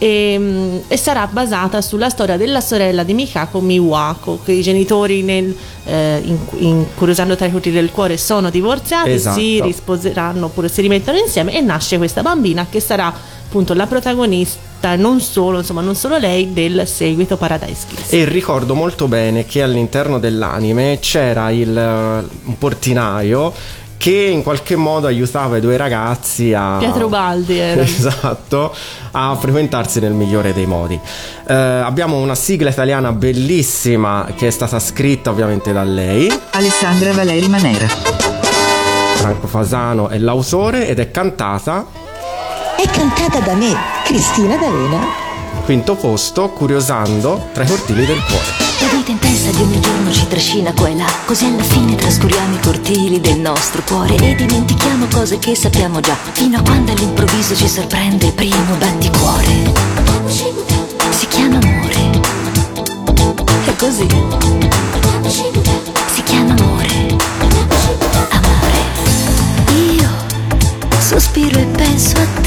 e, mm, e sarà basata sulla storia della sorella di Mikako Miwako che i genitori nel, eh, in, incuriosando tra i frutti del cuore sono divorziati Esatto. si risposeranno oppure si rimettono insieme e nasce questa bambina che sarà appunto la protagonista non solo, insomma, non solo lei del seguito Paradise Kiss E ricordo molto bene che all'interno dell'anime c'era il, eh, un portinaio che in qualche modo aiutava i due ragazzi a... Pietro Baldi era Esatto, a frequentarsi nel migliore dei modi. Eh, abbiamo una sigla italiana bellissima che è stata scritta ovviamente da lei. Alessandra Valeri Manera. Franco Fasano è l'autore ed è cantata. È cantata da me, Cristina D'Avena. Quinto posto, curiosando tra i cortili del cuore. La vita intensa di ogni giorno ci trascina qua e là, così alla fine trascuriamo i cortili del nostro cuore e dimentichiamo cose che sappiamo già, fino a quando all'improvviso ci sorprende il primo batticuore. Si chiama amore. È così. Si chiama amore. Amore. Io sospiro e penso a te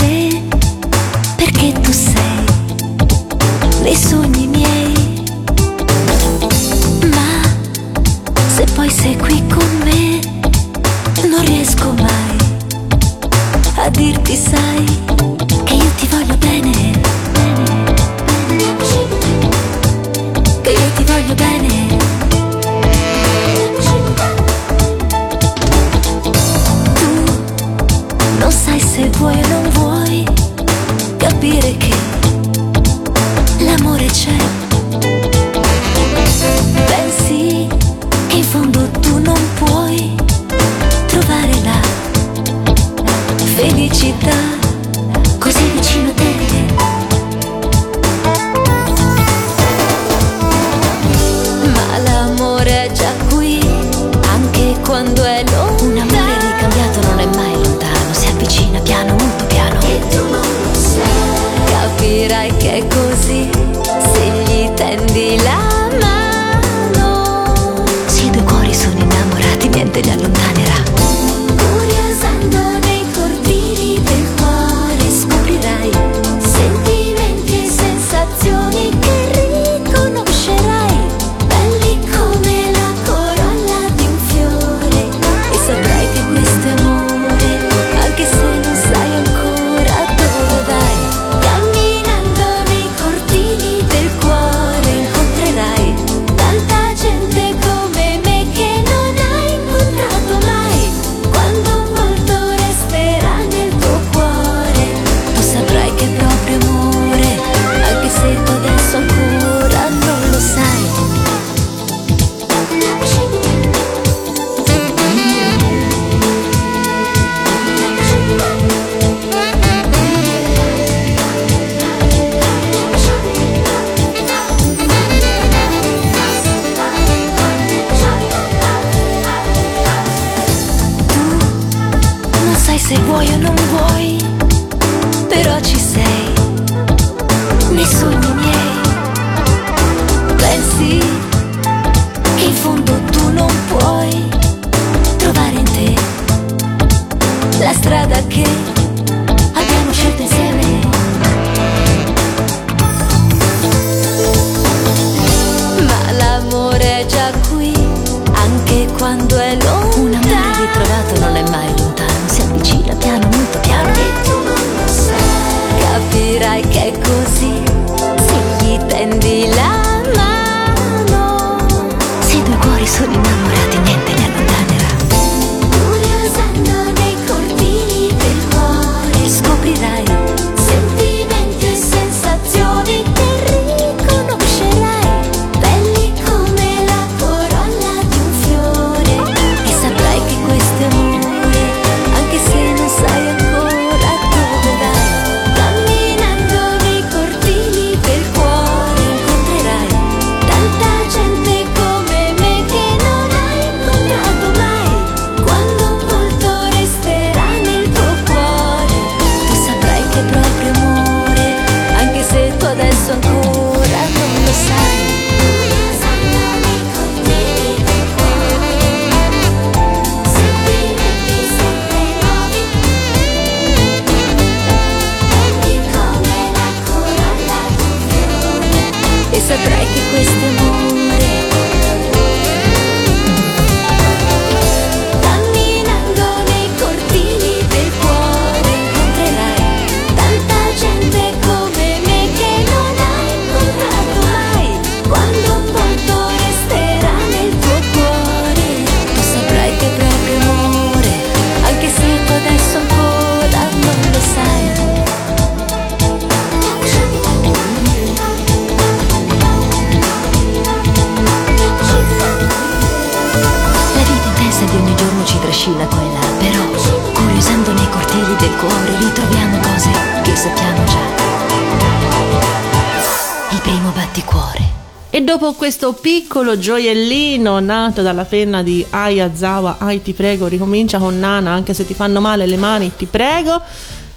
piccolo gioiellino nato dalla penna di Aya Zawa, Ai ti prego, ricomincia con Nana, anche se ti fanno male le mani, ti prego.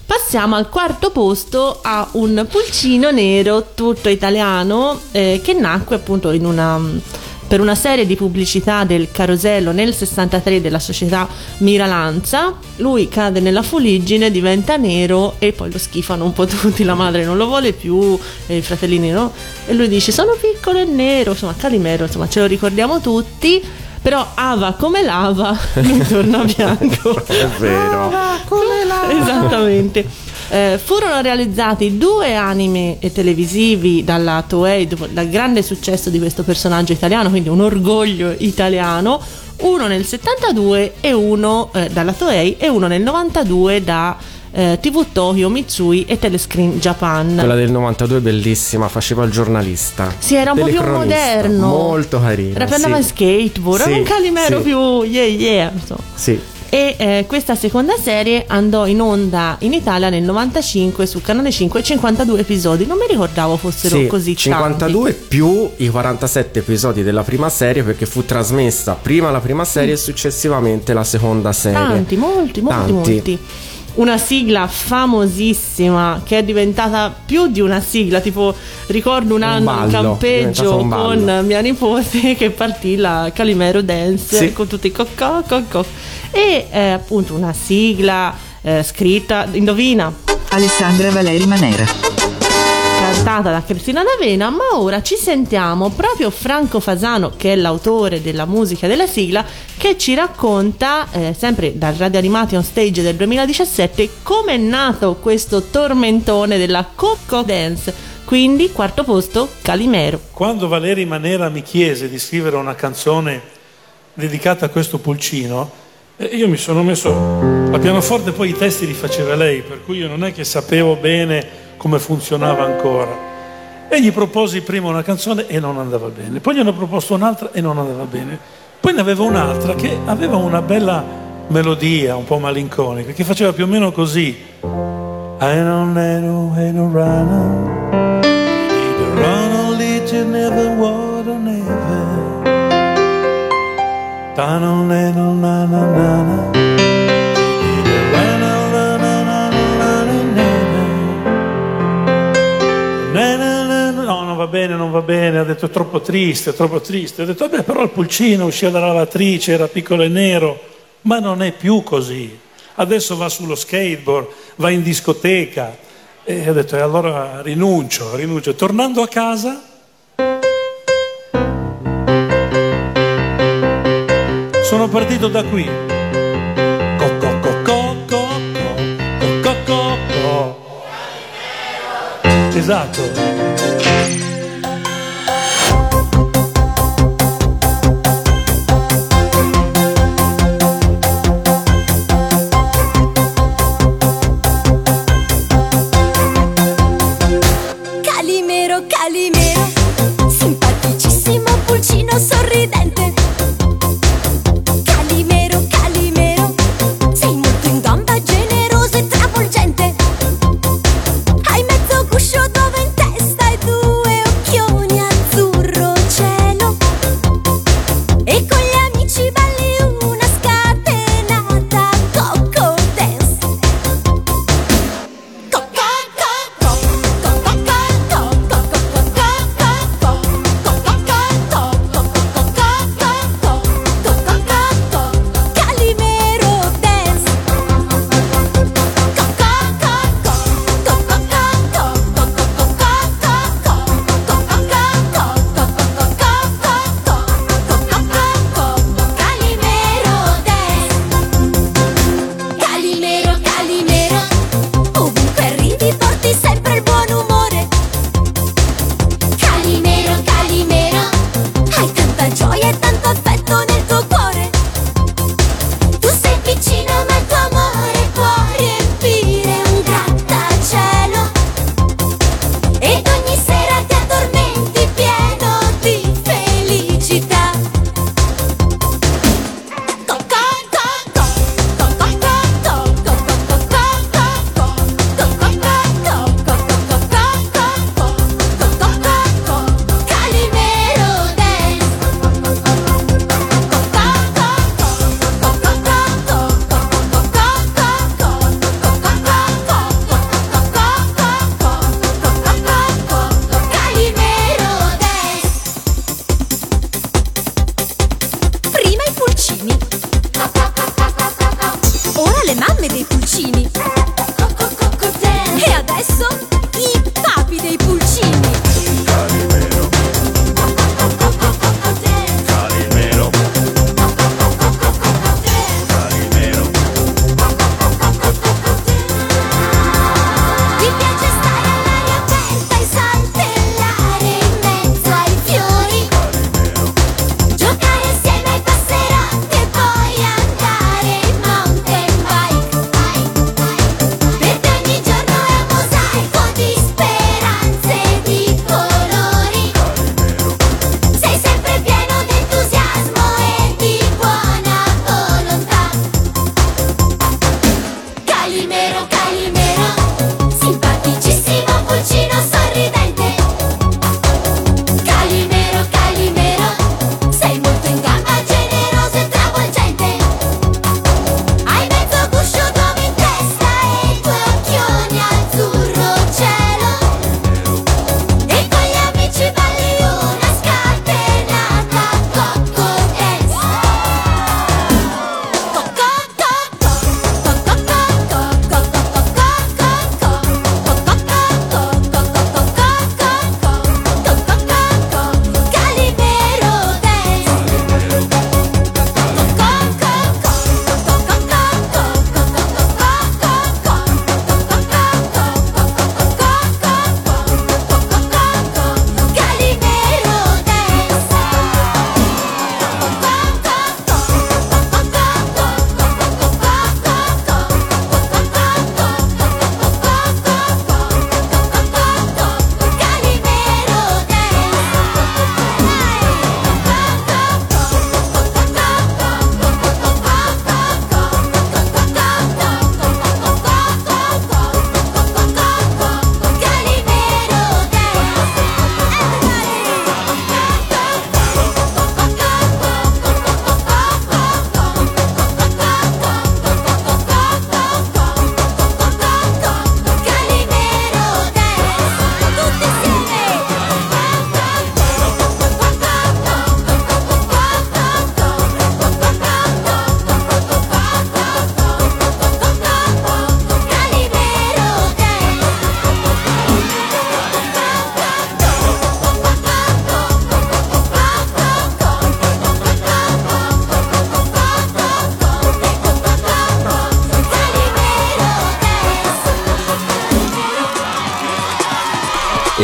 Passiamo al quarto posto a un pulcino nero tutto italiano eh, che nacque appunto una, per una serie di pubblicità del Carosello nel 63 della società Miralanza. Lui cade nella fuliggine, diventa nero e poi lo schifano un po' tutti. La madre non lo vuole più, e i fratellini no. E lui dice: Sono piccolo e nero. Insomma, Calimero, insomma, ce lo ricordiamo tutti. Però Ava come lava lui torna bianco. È vero. come lava. Esattamente. Eh, furono realizzati due anime televisivi dalla Toei dal grande successo di questo personaggio italiano, quindi un orgoglio italiano, uno nel 72 e uno eh, dalla Toei e uno nel 92 da eh, TV Tokyo, Mitsui e Telescreen Japan. Quella del 92 è bellissima, faceva il giornalista. Sì, era un po' più moderno. Molto carino. Era in sì. skateboard, Sì, era un calimero sì. più yeah yeah. insomma. Sì. E eh, questa seconda serie andò in onda in Italia nel 95 su Canale 5, 52 episodi. Non mi ricordavo fossero Sì, così 52 più i 47 episodi della prima serie perché fu trasmessa prima la prima serie e successivamente la seconda serie. tanti. Tanti, molti, molti, Tanti. molti. Una sigla famosissima che è diventata più di una sigla, tipo ricordo un anno ballo, in è campeggio un ballo. con mia nipote che partì la Calimero Dance Sì. con tutti i coccò, coccò e eh, appunto una sigla eh, scritta, indovina, Alessandra Valeri Manera. Cantata da Cristina D'Avena, ma ora ci sentiamo proprio Franco Fasano, che è l'autore della musica della sigla, che ci racconta, eh, sempre dal Radio Animati on Stage del 2017, come è nato questo tormentone della Coco Dance. Quindi, quarto posto, Calimero. Quando Valeri Manera mi chiese di scrivere una canzone dedicata a questo pulcino, eh, io mi sono messo al pianoforte, poi i testi li faceva lei, per cui io non è che sapevo bene come funzionava ancora. E gli proposi prima una canzone e non andava bene, poi gli hanno proposto un'altra e non andava bene, poi ne avevo un'altra che aveva una bella melodia, un po' malinconica, che faceva più o meno così. I don't know how to run, run only to never water never. Ta-na-na-na-na-na-na. Ra-na-na-na-na-na. bene, non va bene, ha detto è troppo triste, è troppo triste. Ho detto, vabbè, però il pulcino usciva dalla lavatrice, era piccolo e nero, ma non è più così. Adesso va sullo skateboard, va in discoteca. E ho detto, e allora rinuncio, rinuncio. Tornando a casa, sono partito da qui. Esatto.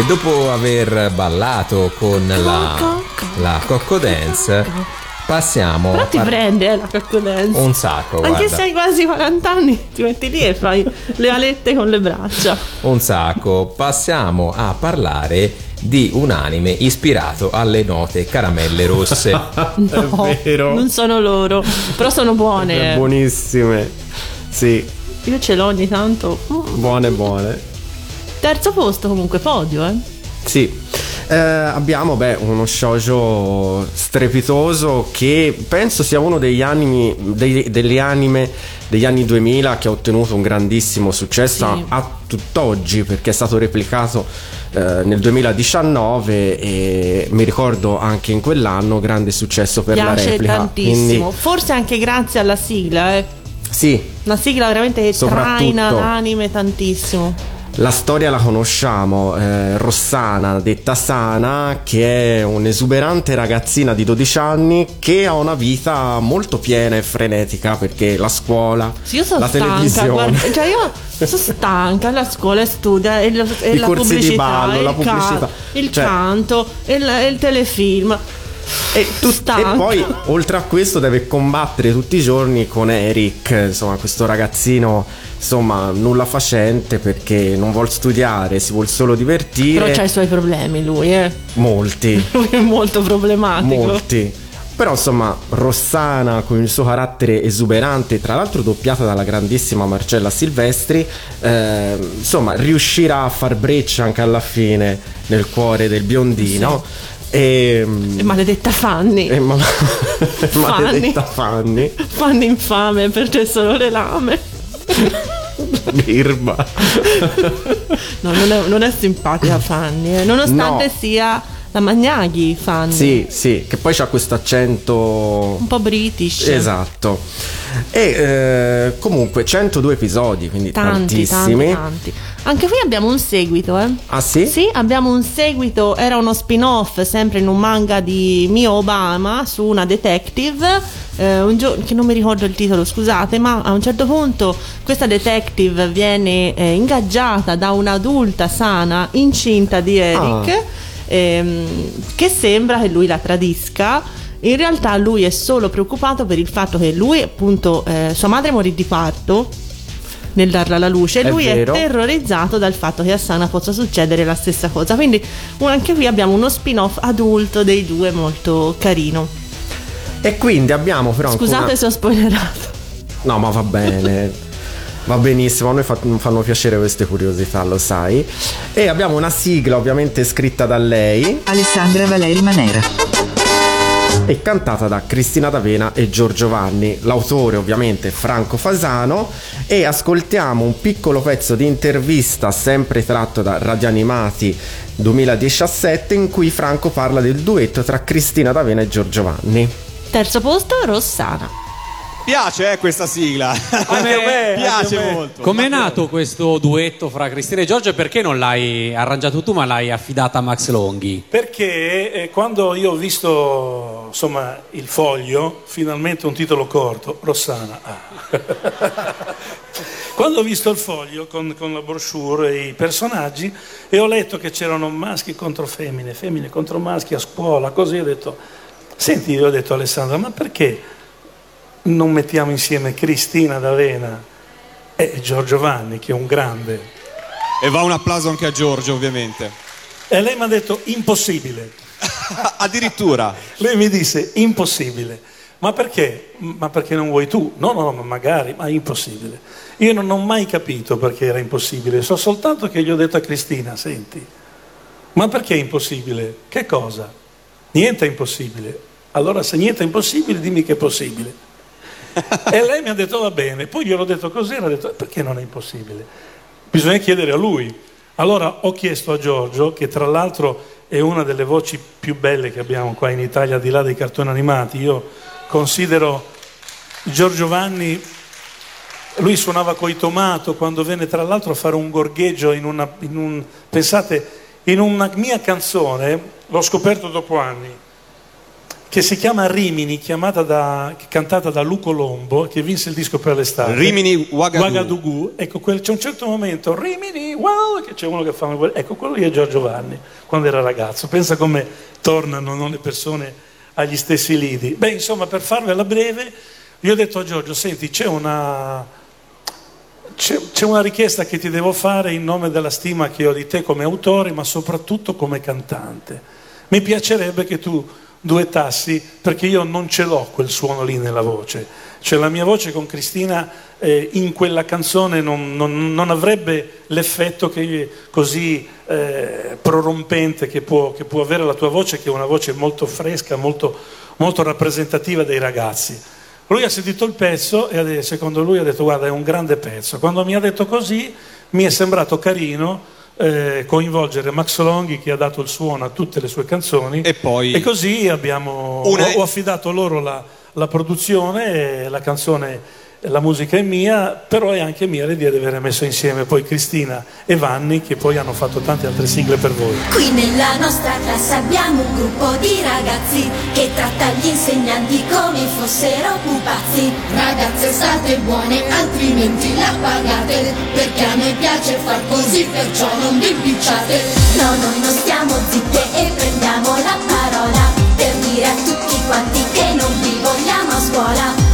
E dopo aver ballato con la, la Cocco Dance, passiamo Però ti a- prende eh, la cocco dance. un sacco, Anche guarda. se hai quasi 40 anni, ti metti lì e fai le alette con le braccia. Un sacco. Passiamo a parlare di un anime ispirato alle note caramelle rosse. No, non sono loro, però sono buone. Buonissime. Sì, Io ce l'ho ogni tanto. Buone buone. Terzo posto comunque, podio, eh. Sì. Eh, abbiamo beh, uno shoujo strepitoso che penso sia uno degli animi dei- delle anime degli anni 2000 che ha ottenuto un grandissimo successo Sì. a, a tutt'oggi perché è stato replicato eh, nel 2019 e mi ricordo anche in quell'anno grande successo per la Piace replica tantissimo. Quindi, Forse anche grazie alla sigla, eh. sì Una sigla veramente che traina l'anime tantissimo. La storia la conosciamo, eh, Rossana, detta Sana, che è un'esuberante ragazzina di 12 anni che ha una vita molto piena e frenetica perché la scuola, Sì, io sono la stanca, televisione, guarda, cioè io sono stanca, la scuola studia e, lo- e I la corsi di pubblicità, ballo, la il, ca- pubblicità, il cioè- canto, il, il telefilm. E tu stanca. E poi, oltre a questo, deve combattere tutti i giorni con Eric, insomma, questo ragazzino, insomma, nulla facente perché non vuole studiare, si vuole solo divertire. Però c'ha i suoi problemi lui, eh. Molti. Lui è molto problematico. Molti. Però insomma, Rossana con il suo carattere esuberante, tra l'altro doppiata dalla grandissima Marcella Silvestri, eh, insomma, riuscirà a far breccia anche alla fine nel cuore del biondino. E, E maledetta Fanny. e ma- Fanny. maledetta Fanny, Fanny infame per te solo le lame. birba. No, non è, non è simpatica Fanny, eh. nonostante No. sia la Magnaghi Fanny. Sì, sì, che poi c'ha questo accento Un po' british. Esatto. E eh, comunque 102 episodi, quindi Tanti, tantissimi. tanti, tanti. Anche qui abbiamo un seguito, eh. Ah sì? Sì, abbiamo un seguito, era uno spin-off sempre in un manga di Mio Obama su una detective, eh, un gio- che non mi ricordo il titolo, scusate, ma a un certo punto questa detective viene eh, ingaggiata da un'adulta sana incinta di Eric, Ah. Ehm, che sembra che lui la tradisca. In realtà lui è solo preoccupato per il fatto che lui, appunto, eh, sua madre morì di parto nel darla alla luce È lui vero. è terrorizzato dal fatto che a Sana possa succedere la stessa cosa. Quindi anche qui abbiamo uno spin-off adulto dei due molto carino. E quindi abbiamo però Scusate una- se ho spoilerato. No, ma va bene. Va benissimo, a noi fa- fanno piacere queste curiosità, lo sai. E abbiamo una sigla ovviamente scritta da lei Alessandra Valeri Manera. e cantata da Cristina D'Avena e Giorgio Vanni. L'autore ovviamente è Franco Fasano e ascoltiamo un piccolo pezzo di intervista sempre tratto da Radio Animati 2017 in cui Franco parla del duetto tra Cristina D'Avena e Giorgio Vanni. Terzo posto, Rossana. Piace eh, questa sigla. A me, piace anche a me. molto. Com'è nato questo duetto fra Cristina e Giorgio e perché non l'hai arrangiato tu ma l'hai affidata a Max Longhi? Perché eh, quando io ho visto insomma, il foglio, finalmente un titolo corto, Rossana. ah. quando ho visto il foglio con, con la brochure e i personaggi e ho letto che c'erano maschi contro femmine, femmine contro maschi a scuola, così ho detto, senti, io ho detto Alessandra, ma perché non mettiamo insieme Cristina D'Avena e Giorgio Vanni, che è un grande? E va un applauso anche a Giorgio, ovviamente. E lei mi ha detto impossibile. Addirittura. Lei mi disse impossibile. Ma perché? Ma perché non vuoi tu? No, no, ma magari, ma è impossibile. Io non ho mai capito perché era impossibile, so soltanto che gli ho detto a Cristina, senti, ma perché è impossibile? Che cosa? Niente è impossibile. Allora se niente è impossibile, dimmi che è possibile. E lei mi ha detto va bene, poi gliel'ho detto così, e ha detto perché non è impossibile? Bisogna chiedere a lui. Allora ho chiesto a Giorgio, che tra l'altro è una delle voci più belle che abbiamo qua in Italia, al di là dei cartoni animati, io considero Giorgio Vanni, lui suonava coi tomato quando venne tra l'altro a fare un gorgheggio in una, in un, pensate, in una mia canzone, l'ho scoperto dopo anni, che si chiama Rimini, chiamata da- cantata da Luco Lombo, che vinse il disco per l'estate. Rimini Ouagadougou. Ecco, quel- c'è un certo momento, Rimini, wow, che c'è uno che fa... una- Ecco, quello lì è Giorgio Vanni, quando era ragazzo. Pensa come tornano no, le persone agli stessi lidi. Beh, insomma, per farvela breve, io ho detto a Giorgio, senti, c'è una... C'è, c'è una richiesta che ti devo fare in nome della stima che ho di te come autore, ma soprattutto come cantante. Mi piacerebbe che tu duettassi, perché io non ce l'ho quel suono lì nella voce. Cioè la mia voce con Cristina eh, in quella canzone non, non- non avrebbe l'effetto che, così eh, prorompente che può, che può avere la tua voce, che è una voce molto fresca, molto, molto rappresentativa dei ragazzi. Lui ha sentito il pezzo e secondo lui ha detto guarda è un grande pezzo. Quando mi ha detto così mi è sembrato carino eh, coinvolgere Max Longhi che ha dato il suono a tutte le sue canzoni. E, poi- così abbiamo, Una- ho, ho affidato loro la, la produzione e la canzone la musica è mia, però è anche mia l'idea di aver messo insieme poi Cristina e Vanni che poi hanno fatto tante altre sigle per voi. Qui nella nostra classe abbiamo un gruppo di ragazzi che tratta gli insegnanti come fossero pupazzi. Ragazze state buone, altrimenti la pagate Perché a noi piace far così, perciò non vi impicciate No, noi non stiamo zitte e prendiamo la parola per dire a tutti quanti che non vi vogliamo a scuola.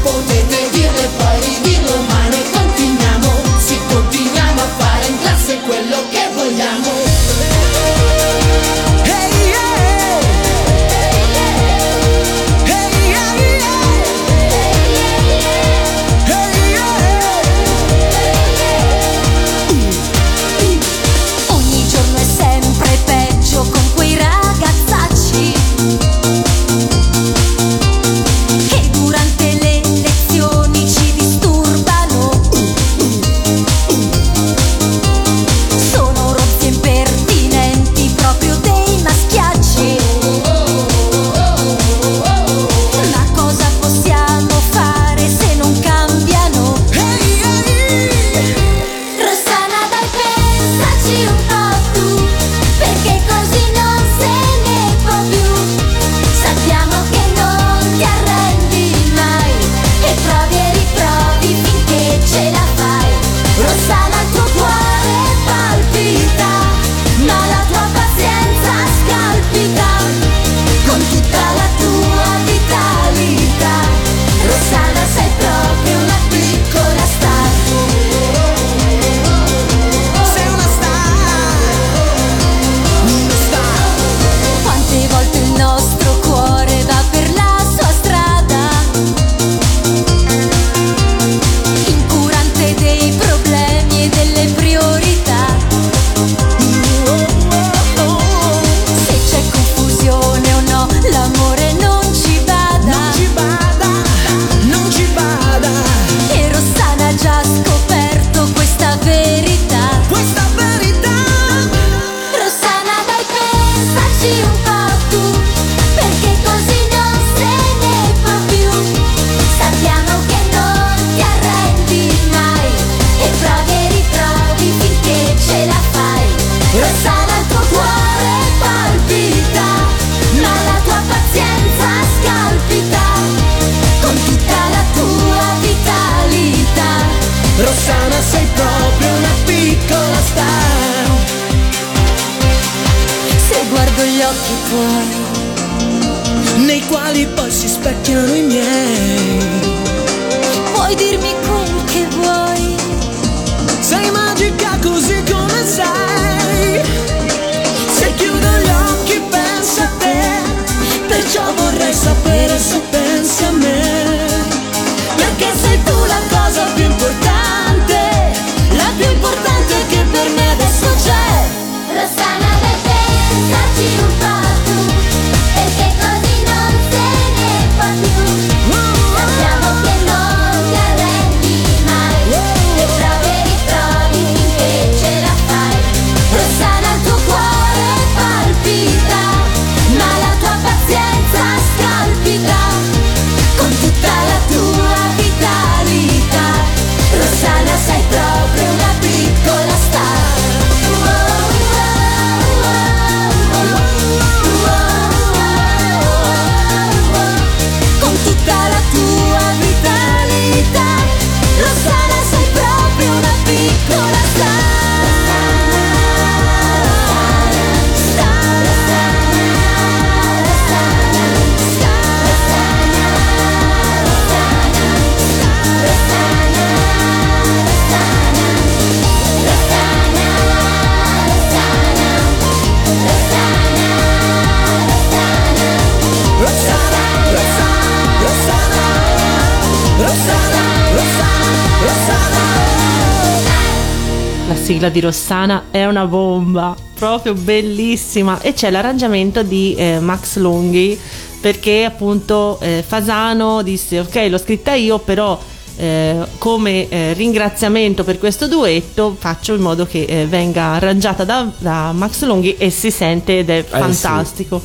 Di Rossana è una bomba, proprio bellissima e c'è l'arrangiamento di eh, Max Longhi perché appunto eh, Fasano disse ok l'ho scritta io però eh, come eh, ringraziamento per questo duetto faccio in modo che eh, venga arrangiata da, da Max Longhi e si sente ed è sì. fantastico.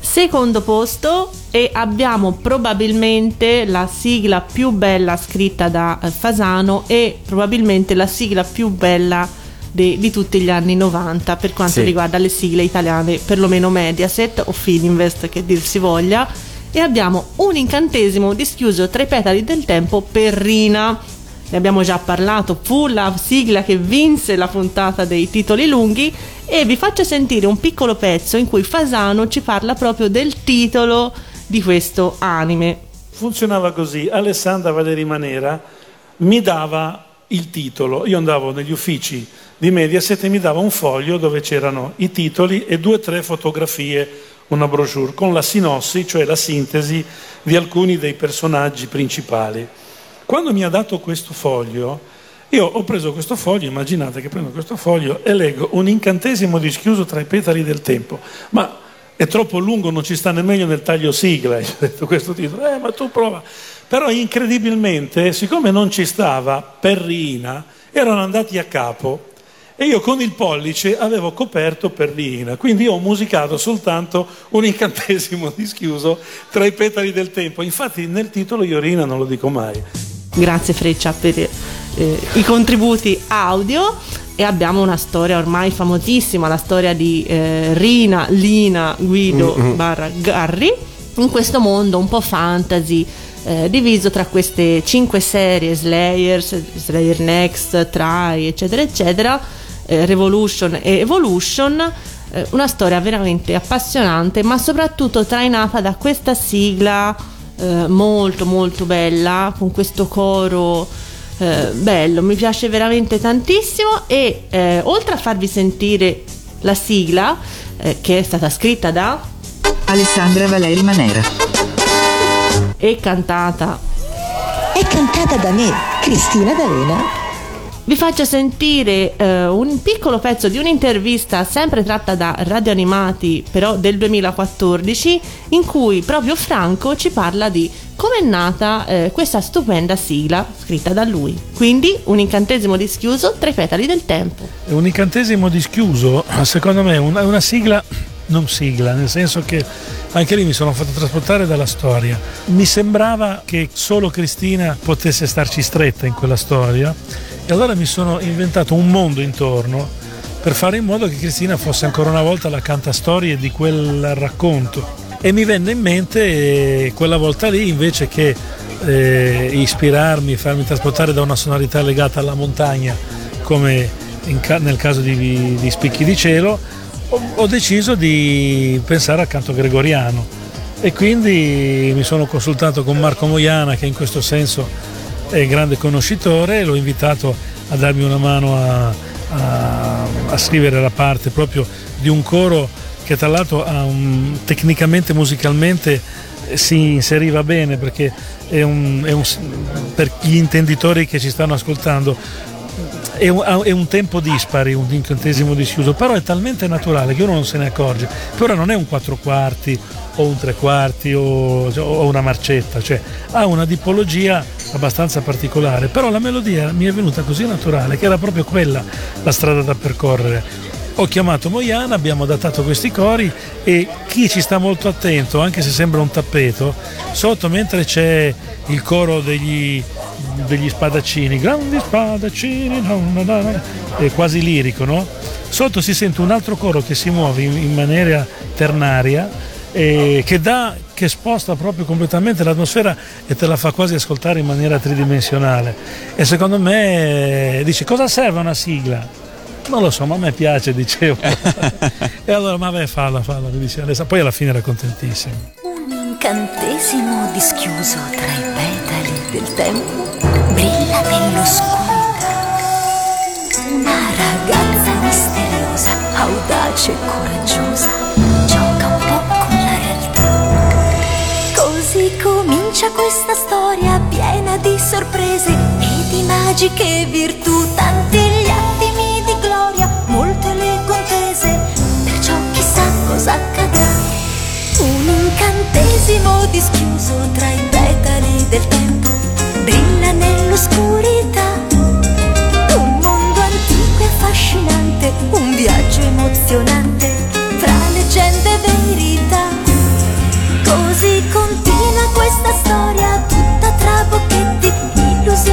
Secondo posto e abbiamo probabilmente la sigla più bella scritta da eh, Fasano e probabilmente la sigla più bella de- di tutti gli anni 90 per quanto Sì. riguarda le sigle italiane, perlomeno Mediaset o Fininvest che dir si voglia. E abbiamo un incantesimo dischiuso tra i petali del tempo per Rina. Ne abbiamo già parlato, fu la sigla che vinse la puntata dei titoli lunghi e vi faccio sentire un piccolo pezzo in cui Fasano ci parla proprio del titolo di questo anime. Funzionava così, Alessandra Valeri Manera mi dava il titolo, io andavo negli uffici di Mediaset e mi dava un foglio dove c'erano i titoli e due o tre fotografie, una brochure con la sinossi, cioè la sintesi di alcuni dei personaggi principali. Quando mi ha dato questo foglio, io ho preso questo foglio, immaginate che prendo questo foglio e leggo un incantesimo dischiuso tra i petali del tempo, ma è troppo lungo, non ci sta nemmeno nel taglio sigla, ho detto questo titolo, eh ma tu prova. Però incredibilmente, siccome non ci stava per Rina, erano andati a capo e io con il pollice avevo coperto per Rina, quindi ho musicato soltanto un incantesimo dischiuso tra i petali del tempo. Infatti nel titolo io Rina non lo dico mai. Grazie Freccia per eh, i contributi audio e abbiamo una storia ormai famosissima, la storia di eh, Rina, Lina, Guido Mm-mm. barra Garri in questo mondo un po' fantasy eh, diviso tra queste cinque serie Slayers, Slayer Next, Try eccetera eccetera eh, Revolution e Evolution eh, una storia veramente appassionante ma soprattutto trainata da questa sigla eh, molto molto bella con questo coro eh, bello mi piace veramente tantissimo e eh, oltre a farvi sentire la sigla eh, che è stata scritta da Alessandra Valeri Manera. e cantata È cantata da me, Cristina D'Avena. Vi faccio sentire eh, un piccolo pezzo di un'intervista sempre tratta da Radio Animati, però del 2014, in cui proprio Franco ci parla di come è nata eh, questa stupenda sigla scritta da lui. Quindi un incantesimo dischiuso tra i petali del tempo. Un incantesimo dischiuso, secondo me è una, una sigla, non sigla, nel senso che anche lì mi sono fatto trasportare dalla storia. Mi sembrava che solo Cristina potesse starci stretta in quella storia e allora mi sono inventato un mondo intorno per fare in modo che Cristina fosse ancora una volta la cantastorie di quel racconto. E mi venne in mente eh, quella volta lì invece che eh, ispirarmi, farmi trasportare da una sonorità legata alla montagna come ca- nel caso di, di Spicchi di Cielo, ho, ho deciso di pensare al canto gregoriano e quindi mi sono consultato con Marco Moiana che in questo senso è grande conoscitore, l'ho invitato a darmi una mano a, a- a scrivere la parte proprio di un coro che tra l'altro un- tecnicamente, musicalmente eh, si inseriva bene perché è un- è un- per gli intenditori che ci stanno ascoltando è un, è un tempo dispari, un incantesimo dischiuso, però è talmente naturale che uno non se ne accorge. Ora non è un quattro quarti o un tre quarti o, o una marcetta, cioè ha una tipologia abbastanza particolare, però la melodia mi è venuta così naturale che era proprio quella la strada da percorrere. Ho chiamato Moiana, abbiamo adattato questi cori e chi ci sta molto attento, anche se sembra un tappeto, sotto mentre c'è il coro degli, degli spadaccini, grandi spadaccini, è quasi lirico, no? Sotto si sente un altro coro che si muove in, in maniera ternaria e che dà che sposta proprio completamente l'atmosfera e te la fa quasi ascoltare in maniera tridimensionale. E secondo me dice cosa serve una sigla? Non lo so, ma a me piace, dicevo. e allora, ma beh, falla, falla, mi dice Alessa. Poi alla fine era contentissimo. Un incantesimo dischiuso tra i petali del tempo brilla nell'oscurità. Una ragazza misteriosa, audace e coraggiosa, gioca comincia questa storia piena di sorprese e di magiche virtù, tanti gli attimi di gloria, molte le contese, perciò chissà cosa accadrà. Un incantesimo dischiuso tra i petali del tempo brilla nell'oscurità. Un mondo antico e affascinante, un viaggio emozionante fra leggende e verità. Così continua questa storia tutta tra bocchetti, illusioni,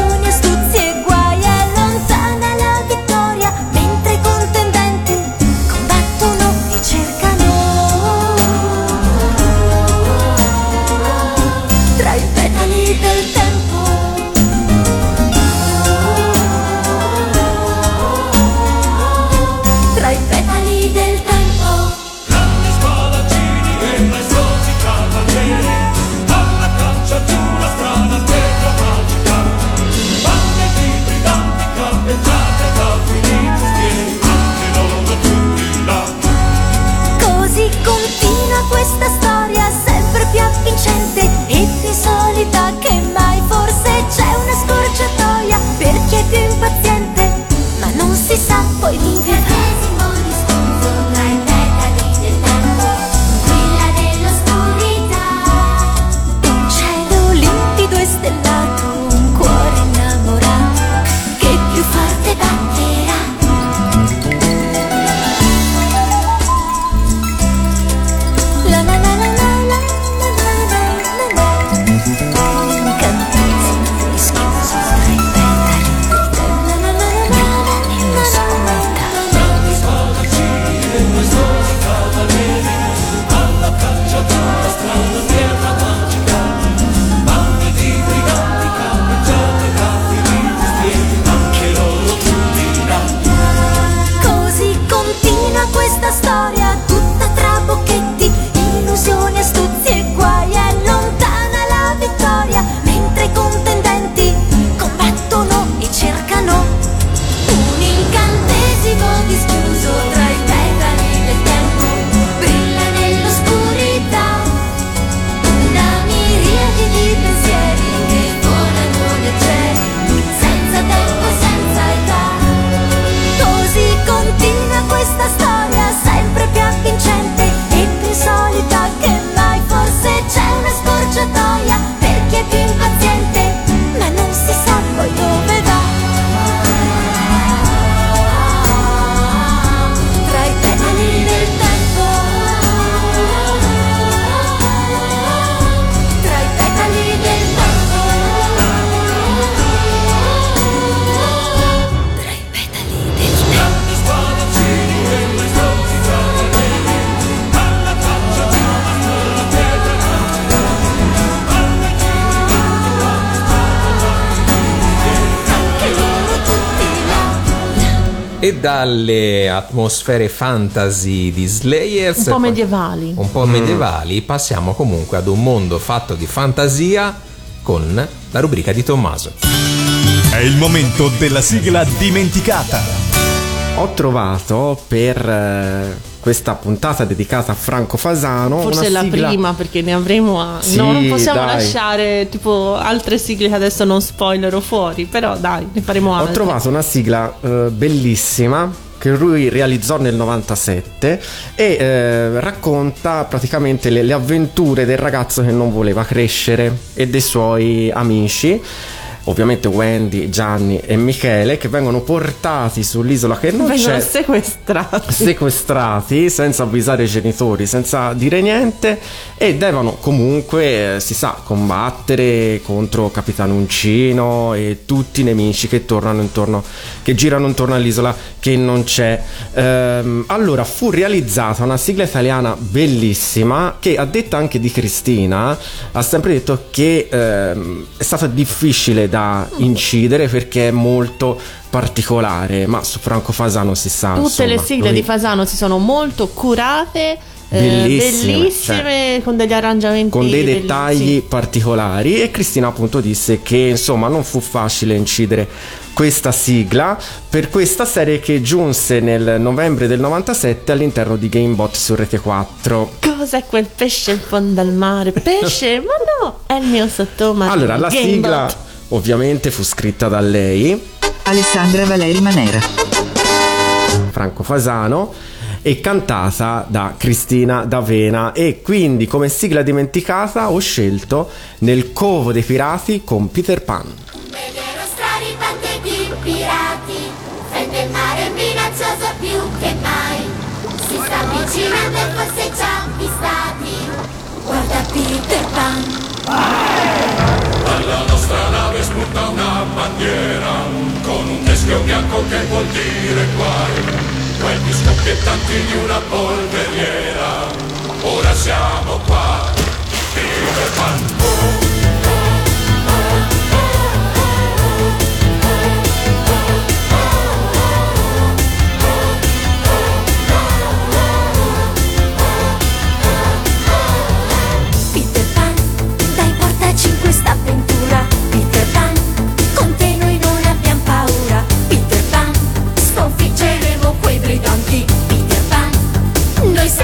dalle atmosfere fantasy di Slayers, Un po' medievali. un po' medievali, passiamo comunque ad un mondo fatto di fantasia con la rubrica di Tommaso. È il momento della sigla dimenticata. Ho trovato per eh, questa puntata dedicata a Franco Fasano Forse è la sigla- prima perché ne avremo a... Sì, no, non possiamo dai. lasciare tipo altre sigle che adesso non spoilerò fuori, però dai, ne faremo Ho altre. trovato una sigla eh, bellissima che lui realizzò nel 97 e eh, racconta praticamente le, le avventure del ragazzo che non voleva crescere e dei suoi amici. Ovviamente Wendy, Gianni e Michele che vengono portati sull'isola che non Vengono c'è sequestrati. sequestrati senza avvisare i genitori, senza dire niente e devono comunque, eh, si sa, combattere contro Capitano Uncino e tutti i nemici che tornano intorno, che girano intorno all'isola che non c'è. Ehm, allora fu realizzata una sigla italiana bellissima che a detta anche di Cristina ha sempre detto che ehm, è stata difficile da incidere perché è molto particolare, ma su Franco Fasano si sa. Tutte insomma, le sigle lui- di Fasano si sono molto curate, eh, Bellissime, bellissime, con degli arrangiamenti con dei bellissimi. dettagli particolari e Cristina appunto disse che insomma non fu facile incidere questa sigla per questa serie che giunse nel novembre del 97 all'interno di Gamebot su Rete 4. Cos'è quel pesce in fondo al mare? Pesce? Ma no, è il mio sottomarino. Allora la Gamebot. sigla ovviamente fu scritta da lei Alessandra Valeri Manera. Franco Fasano e cantata da Cristina D'Avena e quindi come sigla dimenticata ho scelto Nel covo dei pirati con Peter Pan. Vedrò straripante di pirati, fende il mare minaccioso più che mai. Si sta avvicinando e forse ci ha avvistati. Guarda Peter Pan. Dalla nostra nave spunta una bandiera con un teschio bianco che vuol dire guai. Quei più scoppiettanti di una polveriera. Ora siamo qua. Peter Pan.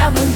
Pan,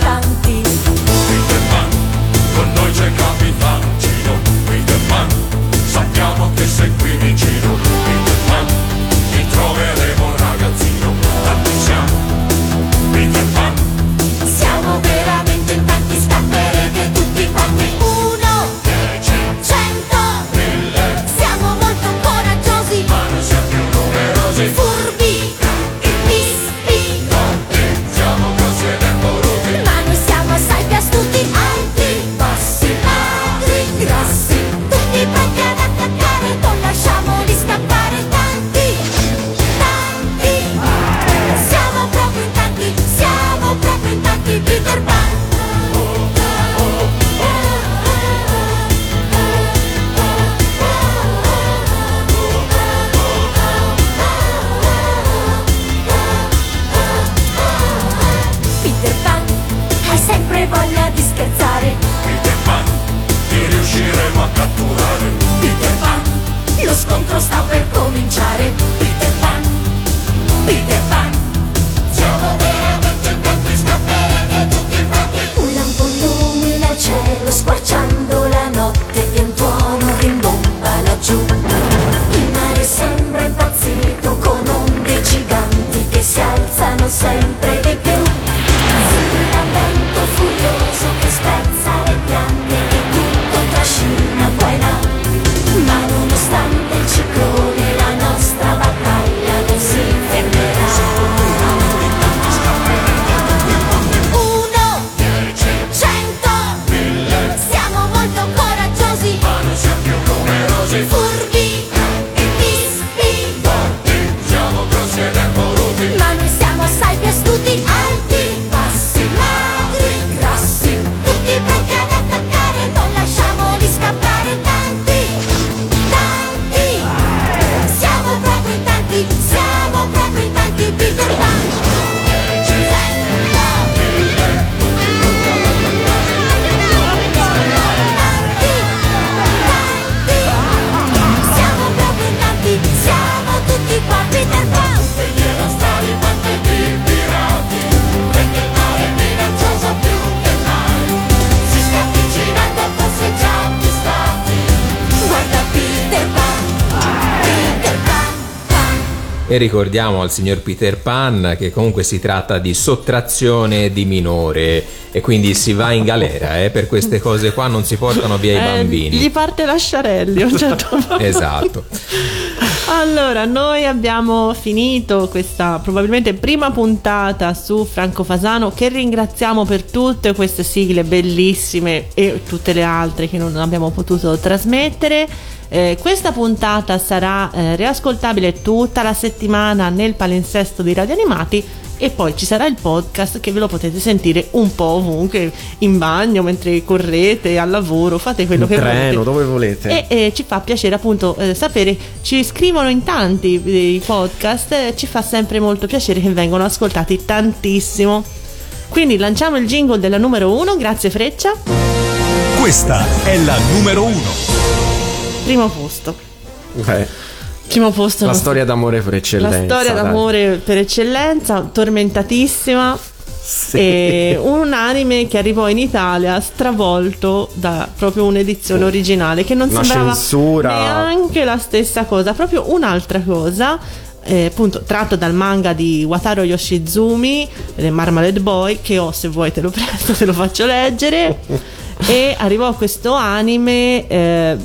ricordiamo al signor Peter Pan che comunque si tratta di sottrazione di minore e quindi si va in galera, eh, per queste cose qua non si portano via i Eh, bambini. Gli parte l'asciarelli a un certo punto. Esatto. Allora, noi abbiamo finito questa probabilmente prima puntata su Franco Fasano che ringraziamo per tutte queste sigle bellissime e tutte le altre che non abbiamo potuto trasmettere. Eh, questa puntata sarà eh, riascoltabile tutta la settimana nel palinsesto di Radio Animati e poi ci sarà il podcast che ve lo potete sentire un po' ovunque, in bagno, mentre correte, al lavoro, fate quello In che treno, volete. dove volete. E eh, ci fa piacere appunto eh, sapere, ci scrivono in tanti eh, i podcast, eh, ci fa sempre molto piacere che vengono ascoltati tantissimo. Quindi lanciamo il jingle della numero uno, grazie Freccia. Questa è la numero uno. Primo posto. Ok. Primo posto. La storia d'amore per eccellenza. La storia dai. d'amore per eccellenza, tormentatissima. E un anime che arrivò in Italia stravolto da proprio un'edizione originale che non Una sembrava censura. neanche la stessa cosa, proprio un'altra cosa. eh, appunto tratto dal manga di Wataru Yoshizumi, Marmalade Boy, che ho se vuoi te lo presto, te lo faccio leggere. e arrivò questo anime, eh,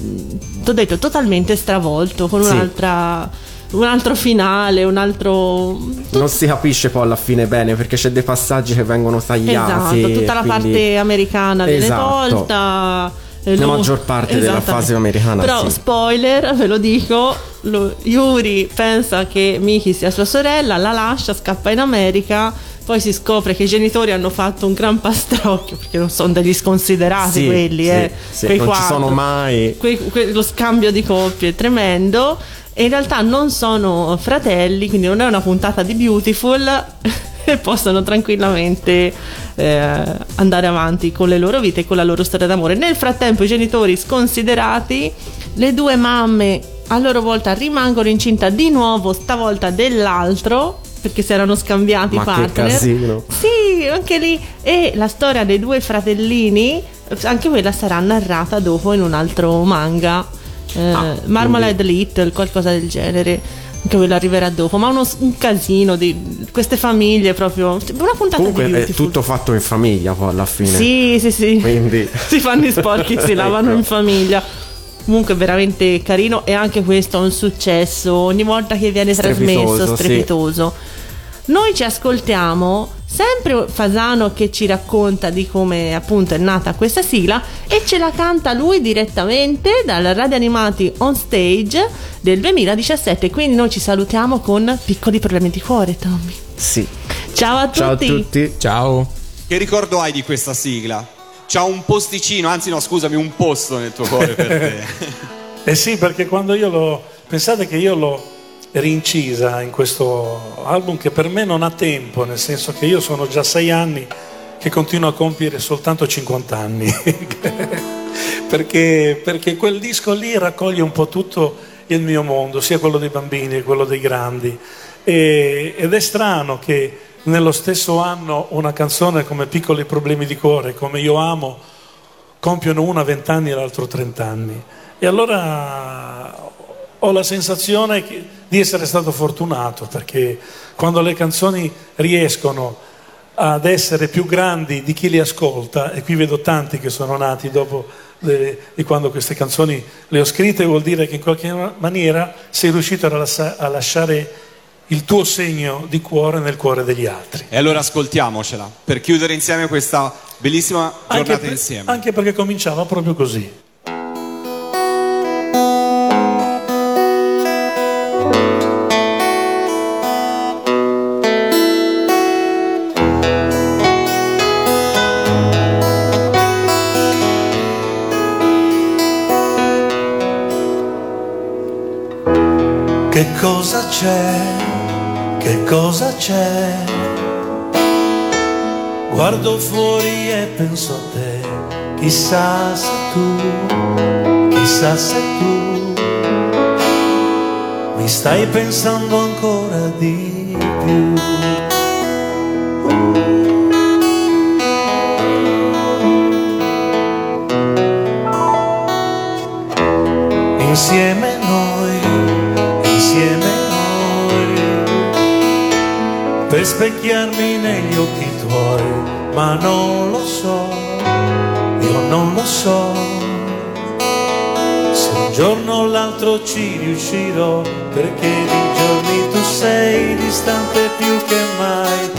t'ho detto, totalmente stravolto, con Sì. un'altra... Un altro finale, un altro. Non si capisce poi alla fine bene perché c'è dei passaggi che vengono tagliati. Esatto, tutta la quindi- parte americana viene Esatto. tolta. eh, La lui- maggior parte della fase americana, Però, sì. spoiler, ve lo dico: lo- Yuri pensa che Miki sia sua sorella, la lascia, scappa in America. Poi si scopre che i genitori hanno fatto un gran pastrocchio perché non sono degli sconsiderati Sì, quelli, sì, eh. sì, Quei non ci quattro. sono mai. Que- que- lo scambio di coppie è tremendo. E in realtà non sono fratelli, quindi non è una puntata di Beautiful. e possono tranquillamente eh, andare avanti con le loro vite e con la loro storia d'amore. Nel frattempo, i genitori sconsiderati, le due mamme a loro volta rimangono incinta di nuovo, stavolta dell'altro. Perché si erano scambiati Ma che partner. casino. Sì, anche lì. E la storia dei due fratellini, anche quella sarà narrata dopo in un altro manga. Eh, Ah, Marmalade Little, qualcosa del genere. Anche quello arriverà dopo. Ma uno, un casino di queste famiglie proprio. Una puntata Comunque di è tutto fatto in famiglia poi alla fine. Sì, sì, sì. Quindi si fanno i sporchi, si lavano Ecco. in famiglia. Comunque veramente carino e anche questo è un successo. Ogni volta che viene Strepitoso, trasmesso, sì. Noi ci ascoltiamo sempre Fasano che ci racconta di come appunto è nata questa sigla e ce la canta lui direttamente dal Radio Animati on stage del 2017. Quindi noi ci salutiamo con piccoli problemi di cuore, Tommy. Sì. Ciao a tutti. Ciao. Che ricordo hai di questa sigla? C'ha un posticino, anzi no, scusami, un posto nel tuo cuore per te. Eh sì, perché quando io l'ho. Pensate che io l'ho rincisa in questo album che per me non ha tempo, nel senso che io sono già sei anni che continuo a compiere soltanto 50 anni. perché, perché quel disco lì raccoglie un po' tutto il mio mondo, sia quello dei bambini che quello dei grandi. E- ed è strano che nello stesso anno una canzone come Piccoli problemi di cuore, come Io amo, compiono una a 20 anni e l'altro 30 anni. E allora ho la sensazione che- di essere stato fortunato perché quando le canzoni riescono ad essere più grandi di chi le ascolta, e qui vedo tanti che sono nati dopo le- di quando queste canzoni le ho scritte, vuol dire che in qualche maniera sei riuscito a, lasciare il tuo segno di cuore nel cuore degli altri. E allora ascoltiamocela per chiudere insieme questa bellissima giornata per- insieme. anche perché cominciava proprio così. C'è? Che cosa c'è? Guardo fuori e penso a te, chissà se tu, chissà se tu mi stai pensando ancora di più. Insieme per specchiarmi negli occhi tuoi, ma non lo so, io non lo so, se un giorno o l'altro ci riuscirò, perché di giorni tu sei distante più che mai,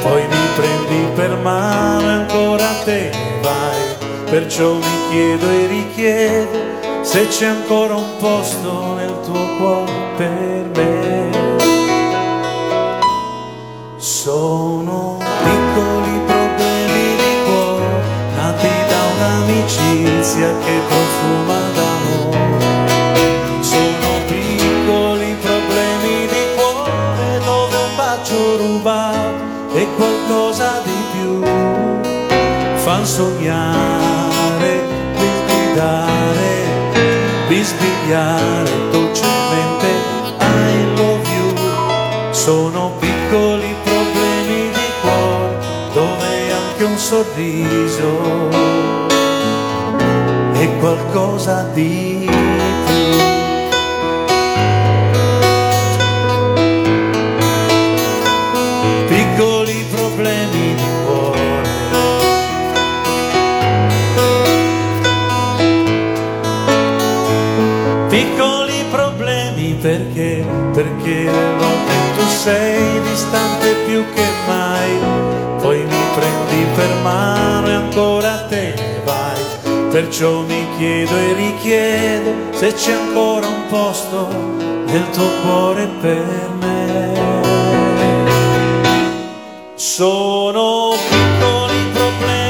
poi mi prendi per mano ancora te ne vai, perciò mi chiedo e richiedo se c'è ancora un posto nel tuo cuore per me. Sognare, bisbigliare, bisbigliare dolcemente I love you. Sono piccoli problemi di cuore dove anche un sorriso è qualcosa di sei distante più che mai, poi mi prendi per mano e ancora te ne vai, perciò mi chiedo e richiedo se c'è ancora un posto nel tuo cuore per me. Sono piccoli problemi